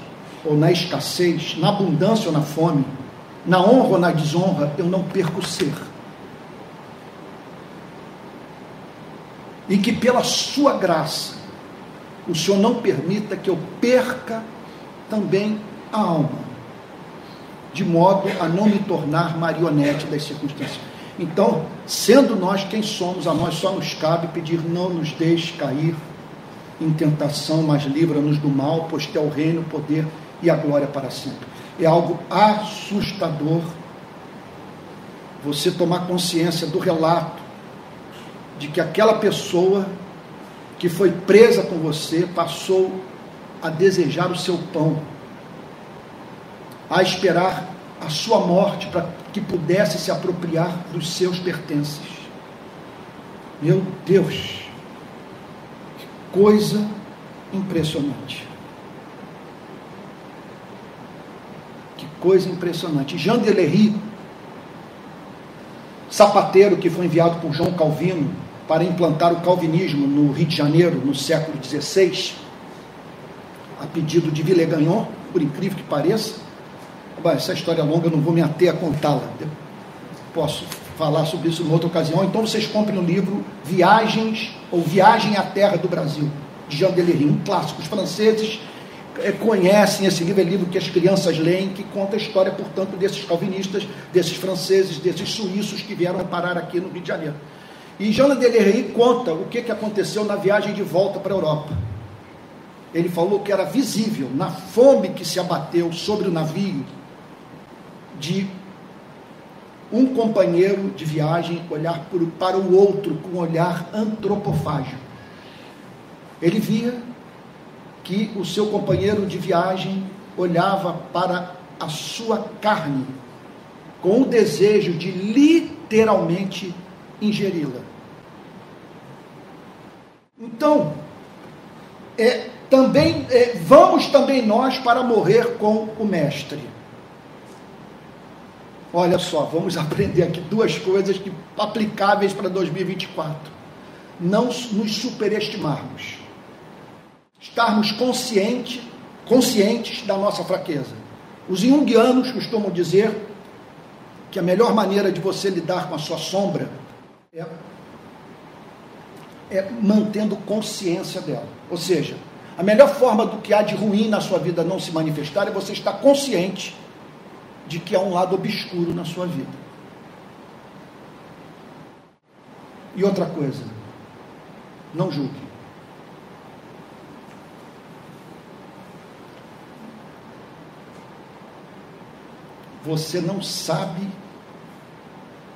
ou na escassez, na abundância ou na fome, na honra ou na desonra, eu não perco o ser. E que pela sua graça, o Senhor não permita que eu perca também a alma, de modo a não me tornar marionete das circunstâncias. Então, sendo nós quem somos, a nós só nos cabe pedir: não nos deixe cair em tentação, mas livra-nos do mal, pois o reino, o poder e a glória para sempre. É algo assustador você tomar consciência do relato de que aquela pessoa que foi presa com você passou a desejar o seu pão, a esperar a sua morte para que pudesse se apropriar dos seus pertences. Meu Deus! coisa impressionante. Que coisa impressionante. Jean Delery, sapateiro que foi enviado por João Calvino para implantar o calvinismo no Rio de Janeiro no século XVI, a pedido de Villegagnon, por incrível que pareça. essa história é longa, eu não vou me ater a contá-la. Posso falar sobre isso em outra ocasião. Então vocês comprem o livro Viagens ou Viagem à Terra do Brasil, de Jean Delery, um clássico. Os franceses é, conhecem esse livro, é livro que as crianças leem, que conta a história, portanto, desses calvinistas, desses franceses, desses suíços que vieram parar aqui no Rio de Janeiro. E Jean Delery conta o que, que aconteceu na viagem de volta para a Europa. Ele falou que era visível, na fome que se abateu sobre o navio, de um companheiro de viagem olhar para o outro com um olhar antropofágico. Ele via que o seu companheiro de viagem olhava para a sua carne com o desejo de literalmente ingeri-la. Então, é também é, vamos também nós para morrer com o mestre. Olha só, vamos (laughs) aprender aqui duas coisas que, aplicáveis para 2024. Não nos superestimarmos. Estarmos consciente, conscientes da nossa fraqueza. Os junguianos costumam dizer que a melhor maneira de você lidar com a sua sombra é, é mantendo consciência dela. Ou seja, a melhor forma do que há de ruim na sua vida não se manifestar é você estar consciente de que há um lado obscuro na sua vida. E outra coisa, não julgue. Você não sabe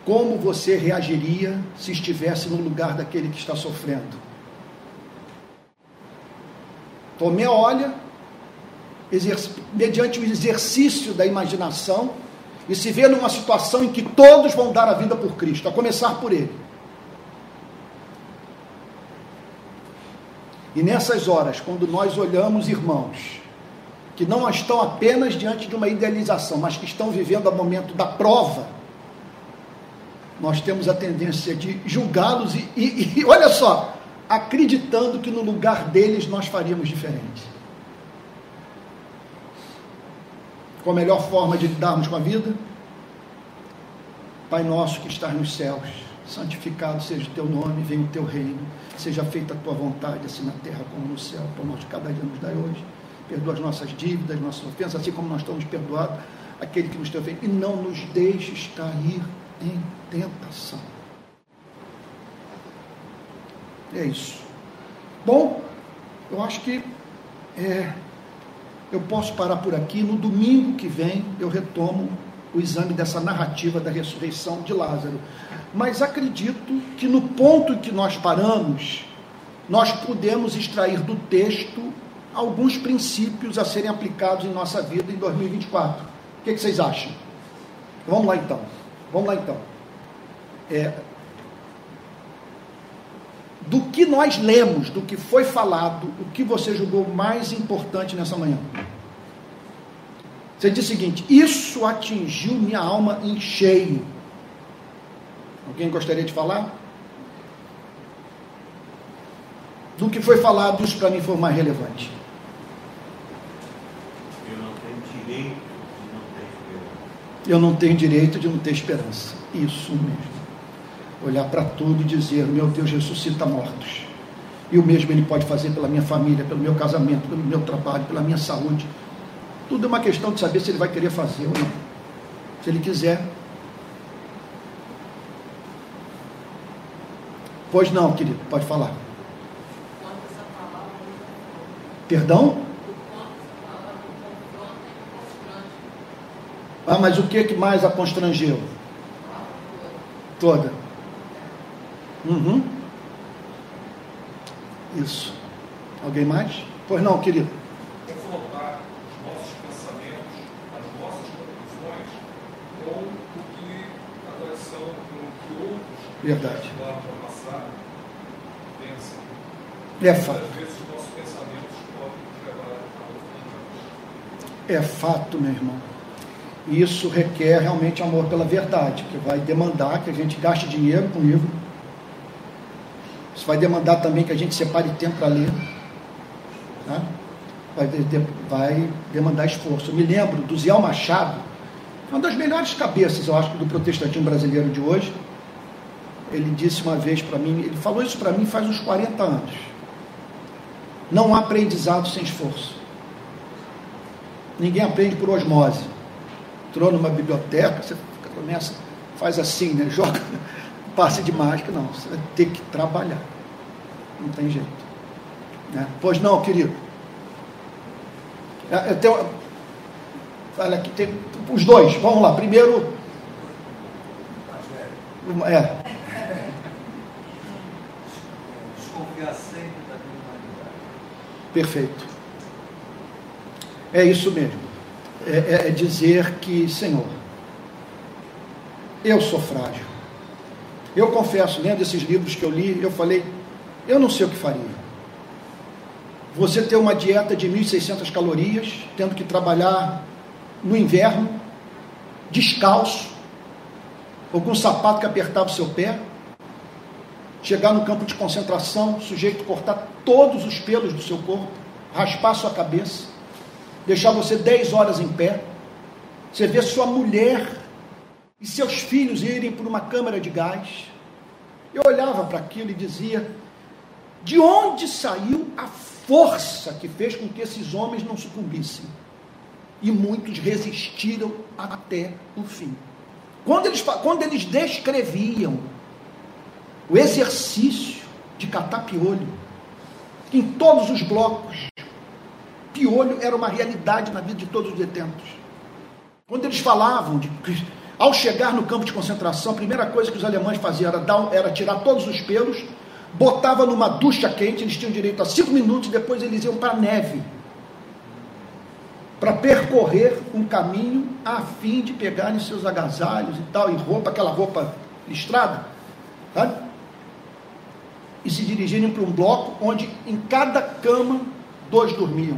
como você reagiria se estivesse no lugar daquele que está sofrendo? Tomé olha, mediante o exercício da imaginação, e se vê numa situação em que todos vão dar a vida por Cristo, a começar por ele. E nessas horas, quando nós olhamos irmãos que não estão apenas diante de uma idealização, mas que estão vivendo o momento da prova, nós temos a tendência de julgá-los e, e, e, (laughs) olha só, acreditando que no lugar deles nós faríamos diferente. Qual a melhor forma de lidarmos com a vida? Pai nosso que estás nos céus, santificado seja o teu nome, venha o teu reino, seja feita a tua vontade, assim na terra como no céu. Pão nosso cada dia nos dai hoje. Perdoa as nossas dívidas, nossas ofensas, assim como nós estamos perdoados aquele que nos tem feito. E não nos deixes cair em tentação. É isso. Bom, eu acho que é, eu posso parar por aqui. No domingo que vem eu retomo o exame dessa narrativa da ressurreição de Lázaro. Mas acredito que no ponto em que nós paramos, nós podemos extrair do texto alguns princípios a serem aplicados em nossa vida em 2024. O que, que vocês acham? Vamos lá então. Vamos lá então. É, do que nós lemos, do que foi falado, o que você julgou mais importante nessa manhã? Você diz o seguinte: Isso atingiu minha alma em cheio. Alguém gostaria de falar? Do que foi falado, isso para mim foi mais relevante. Eu não tenho direito de não ter esperança. Isso mesmo. Olhar para tudo e dizer: meu Deus, ressuscita mortos. E o mesmo Ele pode fazer pela minha família, pelo meu casamento, pelo meu trabalho, pela minha saúde. Tudo é uma questão de saber se Ele vai querer fazer ou não. Se Ele quiser. Pois não, querido, pode falar. Perdão? Ah, mas o que, que mais a constrangeu? Toda. Uhum. Isso. Alguém mais? Pois não, querido. Confrontar os nossos pensamentos, as nossas conclusões, com o que a tradição, com o que outros Verdade. para passar pensam. É fato. Às vezes os nossos pensamentos podem levar a É fato, meu irmão. E isso requer realmente amor pela verdade, que vai demandar que a gente gaste dinheiro com livro. Isso vai demandar também que a gente separe tempo para ler. Tá? Vai, de, vai, demandar esforço. Eu me lembro do Zé Machado, uma das melhores cabeças, eu acho, do protestantismo brasileiro de hoje. Ele disse uma vez para mim, ele falou isso para mim faz uns 40 anos. Não há aprendizado sem esforço. Ninguém aprende por osmose entrou numa biblioteca, você começa, faz assim, né? (laughs) Joga passe de mágica, não. Você vai ter que trabalhar. Não tem jeito. Né? Pois não, querido. É, eu tenho. Olha aqui, tem os dois. Vamos lá. Primeiro. É. Desconfiar sempre da humanidade. Perfeito. É isso mesmo é, é, é dizer que, Senhor, eu sou frágil. Eu confesso, lendo esses livros que eu li, eu falei, eu não sei o que faria. você ter uma dieta de 1.600 calorias, tendo que trabalhar no inverno, descalço, ou com um sapato que apertava o seu pé, chegar no campo de concentração, sujeito cortar todos os pelos do seu corpo, raspar sua cabeça, deixar você 10 horas em pé, você vê sua mulher e seus filhos irem para uma câmara de gás. Eu olhava para aquilo e dizia: de onde saiu a força que fez com que esses homens não sucumbissem? E muitos resistiram até o fim. Quando eles, quando eles descreviam o exercício de catar piolho, em todos os blocos, piolho era uma realidade na vida de todos os detentos. Quando eles falavam de ao chegar no campo de concentração, a primeira coisa que os alemães faziam era, dar, era tirar todos os pelos, botava numa ducha quente, eles tinham direito a cinco minutos, depois eles iam para a neve para percorrer um caminho a fim de pegarem seus agasalhos e tal, e roupa, aquela roupa listrada, sabe? E se dirigirem para um bloco onde em cada cama dois dormiam.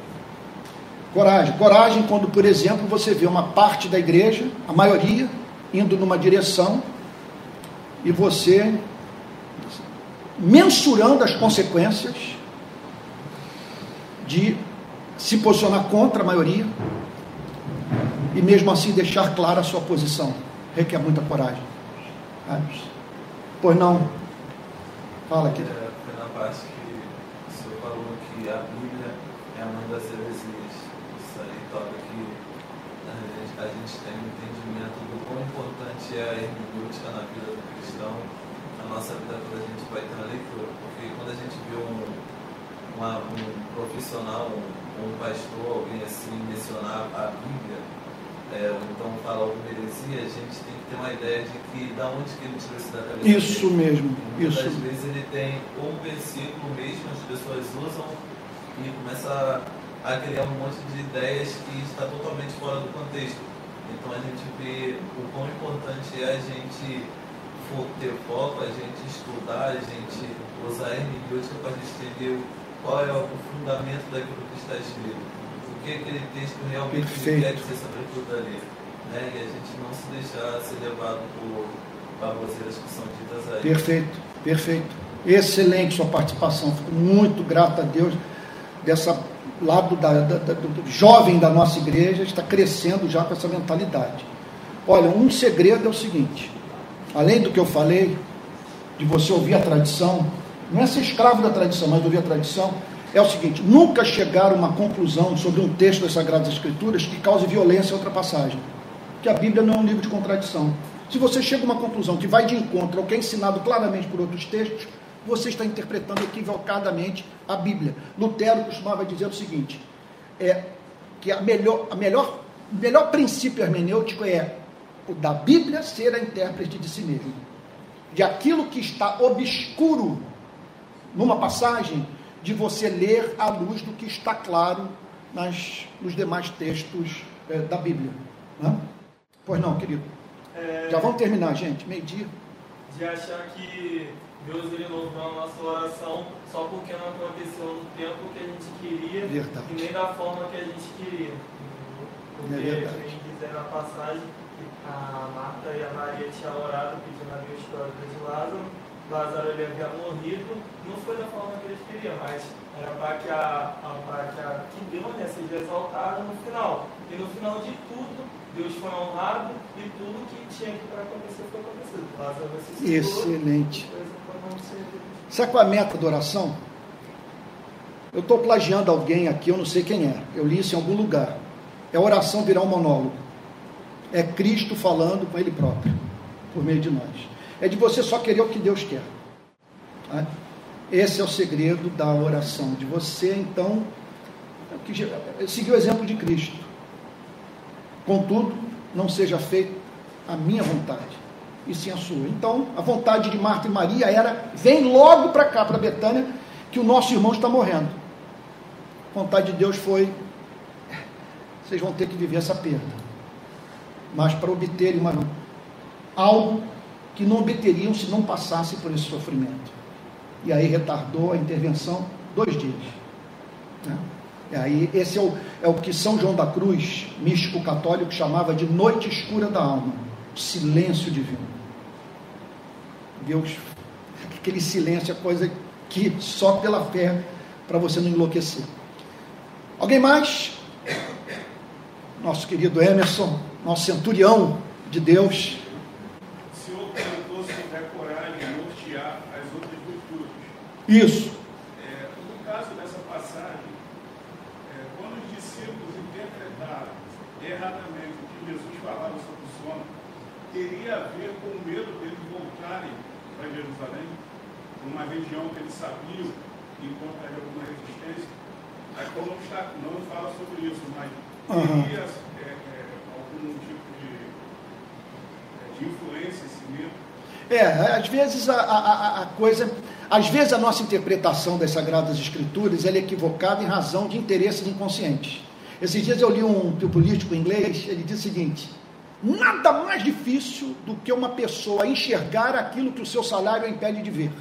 Coragem. Coragem quando, por exemplo, você vê uma parte da igreja, a maioria, indo numa direção e você mensurando as consequências de se posicionar contra a maioria e mesmo assim deixar clara a sua posição. Requer muita coragem. Pois não. Fala aqui. É, na que o senhor falou que a Bíblia é a mãe das heresias. Isso aí toca que a gente, tem um entendimento do quão importante é a hermenêutica na vida do cristão, na nossa vida quando a gente vai ter a leitura. Porque quando a gente vê um, uma, um profissional, um, um pastor, alguém assim, mencionar a Bíblia, é, ou então falar alguma heresia, a gente tem que ter uma ideia de que da onde que ele tirou isso da cabeça. Isso dele. mesmo. Muitas isso. vezes ele tem um versículo mesmo, as pessoas usam e começa a criar um monte de ideias que está totalmente fora do contexto. Então a gente vê o quão importante é a gente ter foco, a gente estudar, a gente usar a hermenêutica para entender qual é o fundamento daquilo que está escrito. O que aquele texto realmente quer dizer sobre tudo ali. Né? E a gente não se deixar ser levado por baboseiras que são ditas aí. Perfeito, perfeito. Excelente sua participação. Fico muito grato a Deus dessa lado da, da, da, do jovem da nossa igreja está crescendo já com essa mentalidade. Olha, um segredo é o seguinte: além do que eu falei, de você ouvir a tradição, não é ser escravo da tradição, mas ouvir a tradição, é o seguinte: nunca chegar a uma conclusão sobre um texto das Sagradas Escrituras que cause violência outra passagem. Que a Bíblia não é um livro de contradição. Se você chega a uma conclusão que vai de encontro ao que é ensinado claramente por outros textos, você está interpretando equivocadamente a Bíblia. Lutero costumava dizer o seguinte: é que a melhor, a melhor, o melhor princípio hermenêutico é o da Bíblia ser a intérprete de si mesmo. De aquilo que está obscuro numa passagem, de você ler à luz do que está claro nas, nos demais textos é, da Bíblia. Né? Pois não, querido. É... Já vamos terminar, gente, meio-dia. De achar que Deus ele não ouviu a nossa oração só porque não aconteceu no tempo que a gente queria verdade. e nem da forma que a gente queria. Porque é quem quiser na passagem, a Marta e a Maria tinham orado pedindo a minha história de Lázaro. Lázaro ele havia morrido, não foi da forma que eles queriam, mas era para que a, para que, a, que Deus né, seja exaltado no final. E no final de tudo, Deus foi honrado e tudo que tinha que para acontecer foi acontecido. Lázaro Excelente. Sabe qual é a meta da oração? Eu estou plagiando alguém aqui, eu não sei quem é. Eu li isso em algum lugar. É oração virar um monólogo. É Cristo falando com Ele próprio, por meio de nós. É de você só querer o que Deus quer. Tá? Esse é o segredo da oração, de você, então, seguir o exemplo de Cristo. Contudo, não seja feita a minha vontade, e sim a sua. Então, a vontade de Marta e Maria era: vem logo para cá, para Betânia, que o nosso irmão está morrendo. A vontade de Deus foi: (laughs) vocês vão ter que viver essa perda. Mas para obterem uma, algo que não obteriam se não passasse por esse sofrimento. E aí retardou a intervenção dois dias. Né? E aí, esse é o, é o que São João da Cruz, místico católico, chamava de noite escura da alma, silêncio divino. Deus, aquele silêncio é coisa que só pela fé, para você não enlouquecer. Alguém mais? Nosso querido Emerson, nosso centurião de Deus. O Senhor se der coragem de nortear as outras virtudes. Isso. É, no caso dessa passagem, é, quando os discípulos interpretaram erradamente o que Jesus falava sobre o teria a ver com o medo deles voltarem para Jerusalém, numa região que eles sabiam que encontraria alguma resistência. Como está, não fala sobre isso, mas Aham. teria é, é, algum tipo de, é, de influência esse medo. É, às vezes a, a, a coisa, às vezes a nossa interpretação das Sagradas Escrituras é equivocada em razão de interesses inconscientes. Esses dias eu li um político inglês, ele disse o seguinte: nada mais difícil do que uma pessoa enxergar aquilo que o seu salário impede de ver.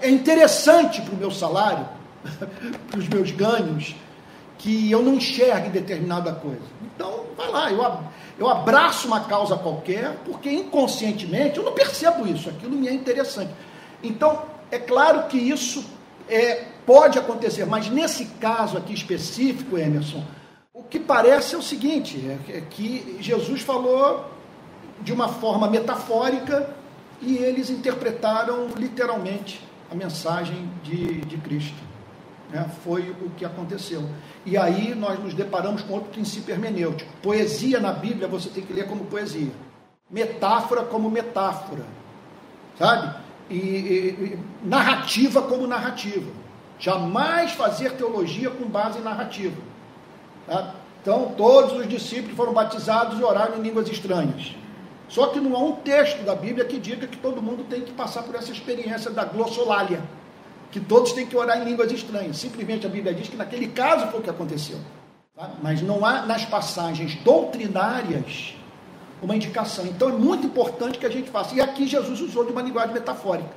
É interessante para o meu salário, (laughs) para os meus ganhos, que eu não enxergue determinada coisa. Então, vai lá, eu, eu abraço uma causa qualquer, porque inconscientemente eu não percebo isso, aquilo me é interessante. Então, é claro que isso é, pode acontecer, mas nesse caso aqui específico, Emerson, o que parece é o seguinte: é, é que Jesus falou de uma forma metafórica e eles interpretaram literalmente a mensagem de, de Cristo. né? Foi o que aconteceu. E aí nós nos deparamos com outro princípio hermenêutico. Poesia na Bíblia você tem que ler como poesia. Metáfora como metáfora. Sabe? E, e- e narrativa como narrativa. Jamais fazer teologia com base em narrativa. Tá? Então, todos os discípulos foram batizados e oraram em línguas estranhas. Só que não há um texto da Bíblia que diga que todo mundo tem que passar por essa experiência da glossolalia, que todos têm que orar em línguas estranhas. Simplesmente a Bíblia diz que naquele caso foi o que aconteceu. tá? Mas não há nas passagens doutrinárias uma indicação. Então é muito importante que a gente faça. E aqui Jesus usou de uma linguagem metafórica.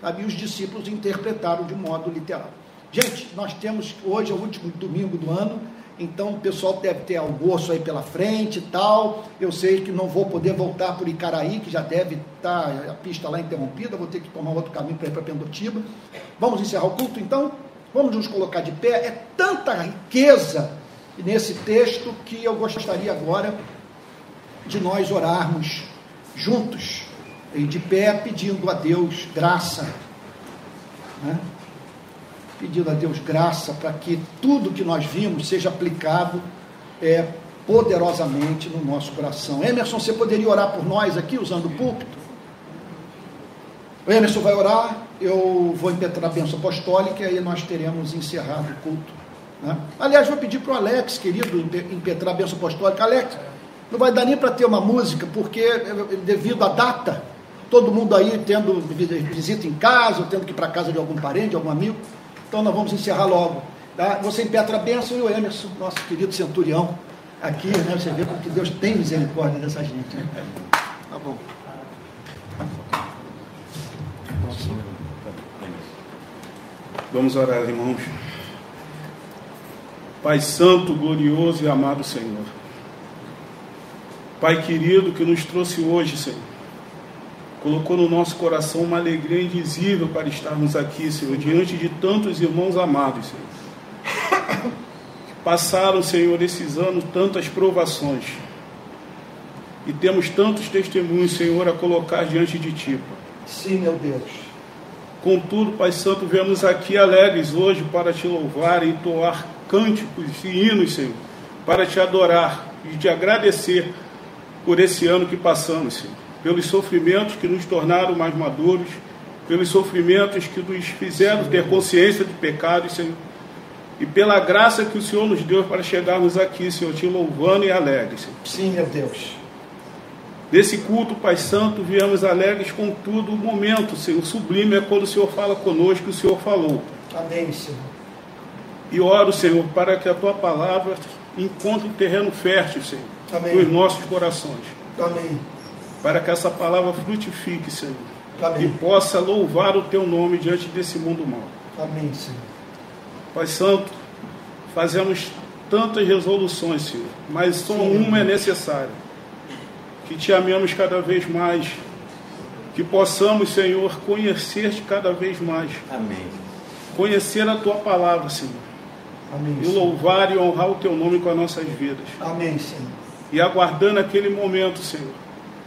Sabe? E os discípulos interpretaram de modo literal. Gente, nós temos hoje é o último domingo do ano, então o pessoal deve ter almoço aí pela frente e tal. Eu sei que não vou poder voltar por Icaraí, que já deve estar a pista lá interrompida, vou ter que tomar outro caminho para ir para Pendotiba. Vamos encerrar o culto então? Vamos nos colocar de pé. É tanta riqueza nesse texto que eu gostaria agora de nós orarmos juntos, de pé, pedindo a Deus graça, né? Pedindo a Deus graça para que tudo que nós vimos seja aplicado é, poderosamente no nosso coração. Emerson, você poderia orar por nós aqui, usando o púlpito? O Emerson vai orar, eu vou impetrar a bênção apostólica e aí nós teremos encerrado o culto. né? Aliás, vou pedir para o Alex, querido, impe- impetrar a bênção apostólica. Alex, não vai dar nem para ter uma música, porque eh, devido à data, todo mundo aí tendo vi- visita em casa, ou tendo que ir para casa de algum parente, de algum amigo. Então nós vamos encerrar logo. Tá? Você impetra a bênção e o Emerson, nosso querido centurião, aqui, né? Você vê como que Deus tem misericórdia dessa gente. Né? Tá bom. Vamos orar, irmãos. Pai Santo, glorioso e amado Senhor. Pai querido que nos trouxe hoje, Senhor. Colocou no nosso coração uma alegria indizível para estarmos aqui, Senhor, diante de tantos irmãos amados, Senhor. Passaram, Senhor, esses anos tantas provações. E temos tantos testemunhos, Senhor, a colocar diante de Ti. Sim, meu Deus. Contudo, Pai Santo, viemos aqui alegres hoje para te louvar e entoar cânticos e hinos, Senhor, para te adorar e te agradecer por esse ano que passamos, Senhor, pelos sofrimentos que nos tornaram mais maduros, pelos sofrimentos que nos fizeram ter consciência de pecado, Senhor, e pela graça que o Senhor nos deu para chegarmos aqui, Senhor, te louvando e alegres. Senhor. Sim, meu Deus. Desse culto, Pai Santo, viemos alegres com tudo o momento, Senhor. Sublime é quando o Senhor fala conosco, o Senhor falou. Amém, Senhor. E oro, Senhor, para que a tua palavra encontre terreno fértil, Senhor, Amém. nos nossos corações. Amém. Para que essa palavra frutifique, Senhor, e Amém. possa louvar o teu nome diante desse mundo mau. Amém, Senhor. Pai Santo, fazemos tantas resoluções, Senhor, mas só Sim, uma é necessária. Que te amemos cada vez mais. Que possamos, Senhor, conhecer-te cada vez mais. Amém. Conhecer a tua palavra, Senhor. Amém. E Senhor. louvar e honrar o teu nome com as nossas vidas. Amém, Senhor. E aguardando aquele momento, Senhor,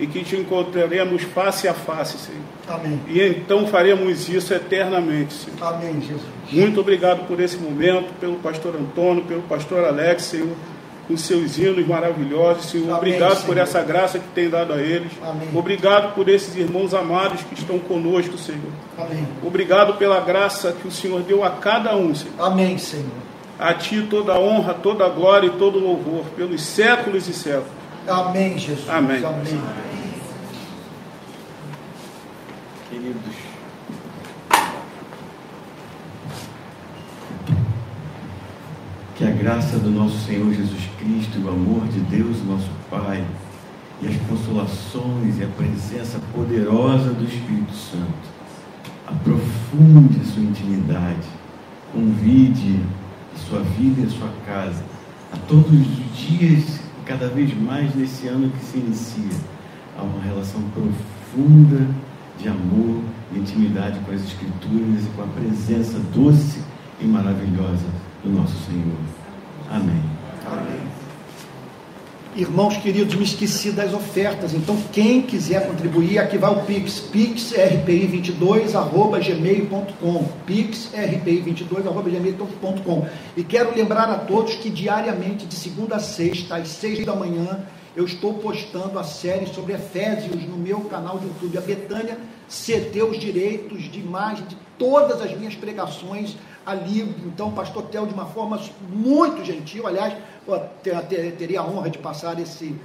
em que te encontraremos face a face, Senhor. Amém. E então faremos isso eternamente, Senhor. Amém, Jesus. Muito obrigado por esse momento, pelo pastor Antônio, pelo pastor Alex, Senhor, com seus hinos maravilhosos, Senhor. Amém, Obrigado por Senhor. essa graça que tem dado a eles. Amém. Obrigado por esses irmãos amados que estão conosco, Senhor. Amém. Obrigado pela graça que o Senhor deu a cada um, Senhor. Amém, Senhor. A Ti toda a honra, toda a glória e todo o louvor, pelos séculos e séculos. Amém, Jesus. Amém. Amém. Queridos, que a graça do nosso Senhor Jesus Cristo, o amor de Deus, nosso Pai, e as consolações e a presença poderosa do Espírito Santo aprofunde a sua intimidade, convide a sua vida e a sua casa a todos os dias, cada vez mais nesse ano que se inicia, a uma relação profunda de amor e intimidade com as Escrituras e com a presença doce e maravilhosa do nosso Senhor. Amém. Irmãos queridos, me esqueci das ofertas. Então, quem quiser contribuir, aqui vai o Pix, pixrpi22@gmail.com, pixrpi22@gmail.com. E quero lembrar a todos que diariamente, de segunda a sexta, às seis da manhã, eu estou postando a série sobre Efésios no meu canal de YouTube. A Betânia cedeu os direitos de imagem de todas as minhas pregações ali. Então, o pastor Theo, de uma forma muito gentil, aliás, eu te- te- teria a honra de passar esse,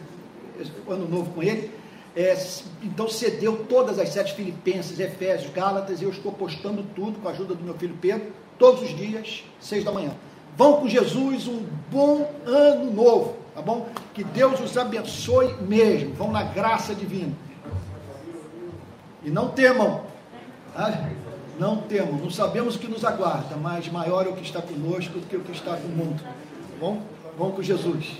esse ano novo com ele. É, então, cedeu todas as sete Filipenses, Efésios, Gálatas, e eu estou postando tudo com a ajuda do meu filho Pedro, todos os dias, seis da manhã. Vão com Jesus, um bom ano novo, tá bom? Que Deus os abençoe mesmo. Vão na graça divina. E não temam. tá? Não temam. Não sabemos o que nos aguarda, mas maior é o que está conosco do que o que está no mundo. Tá bom? Vão com Jesus.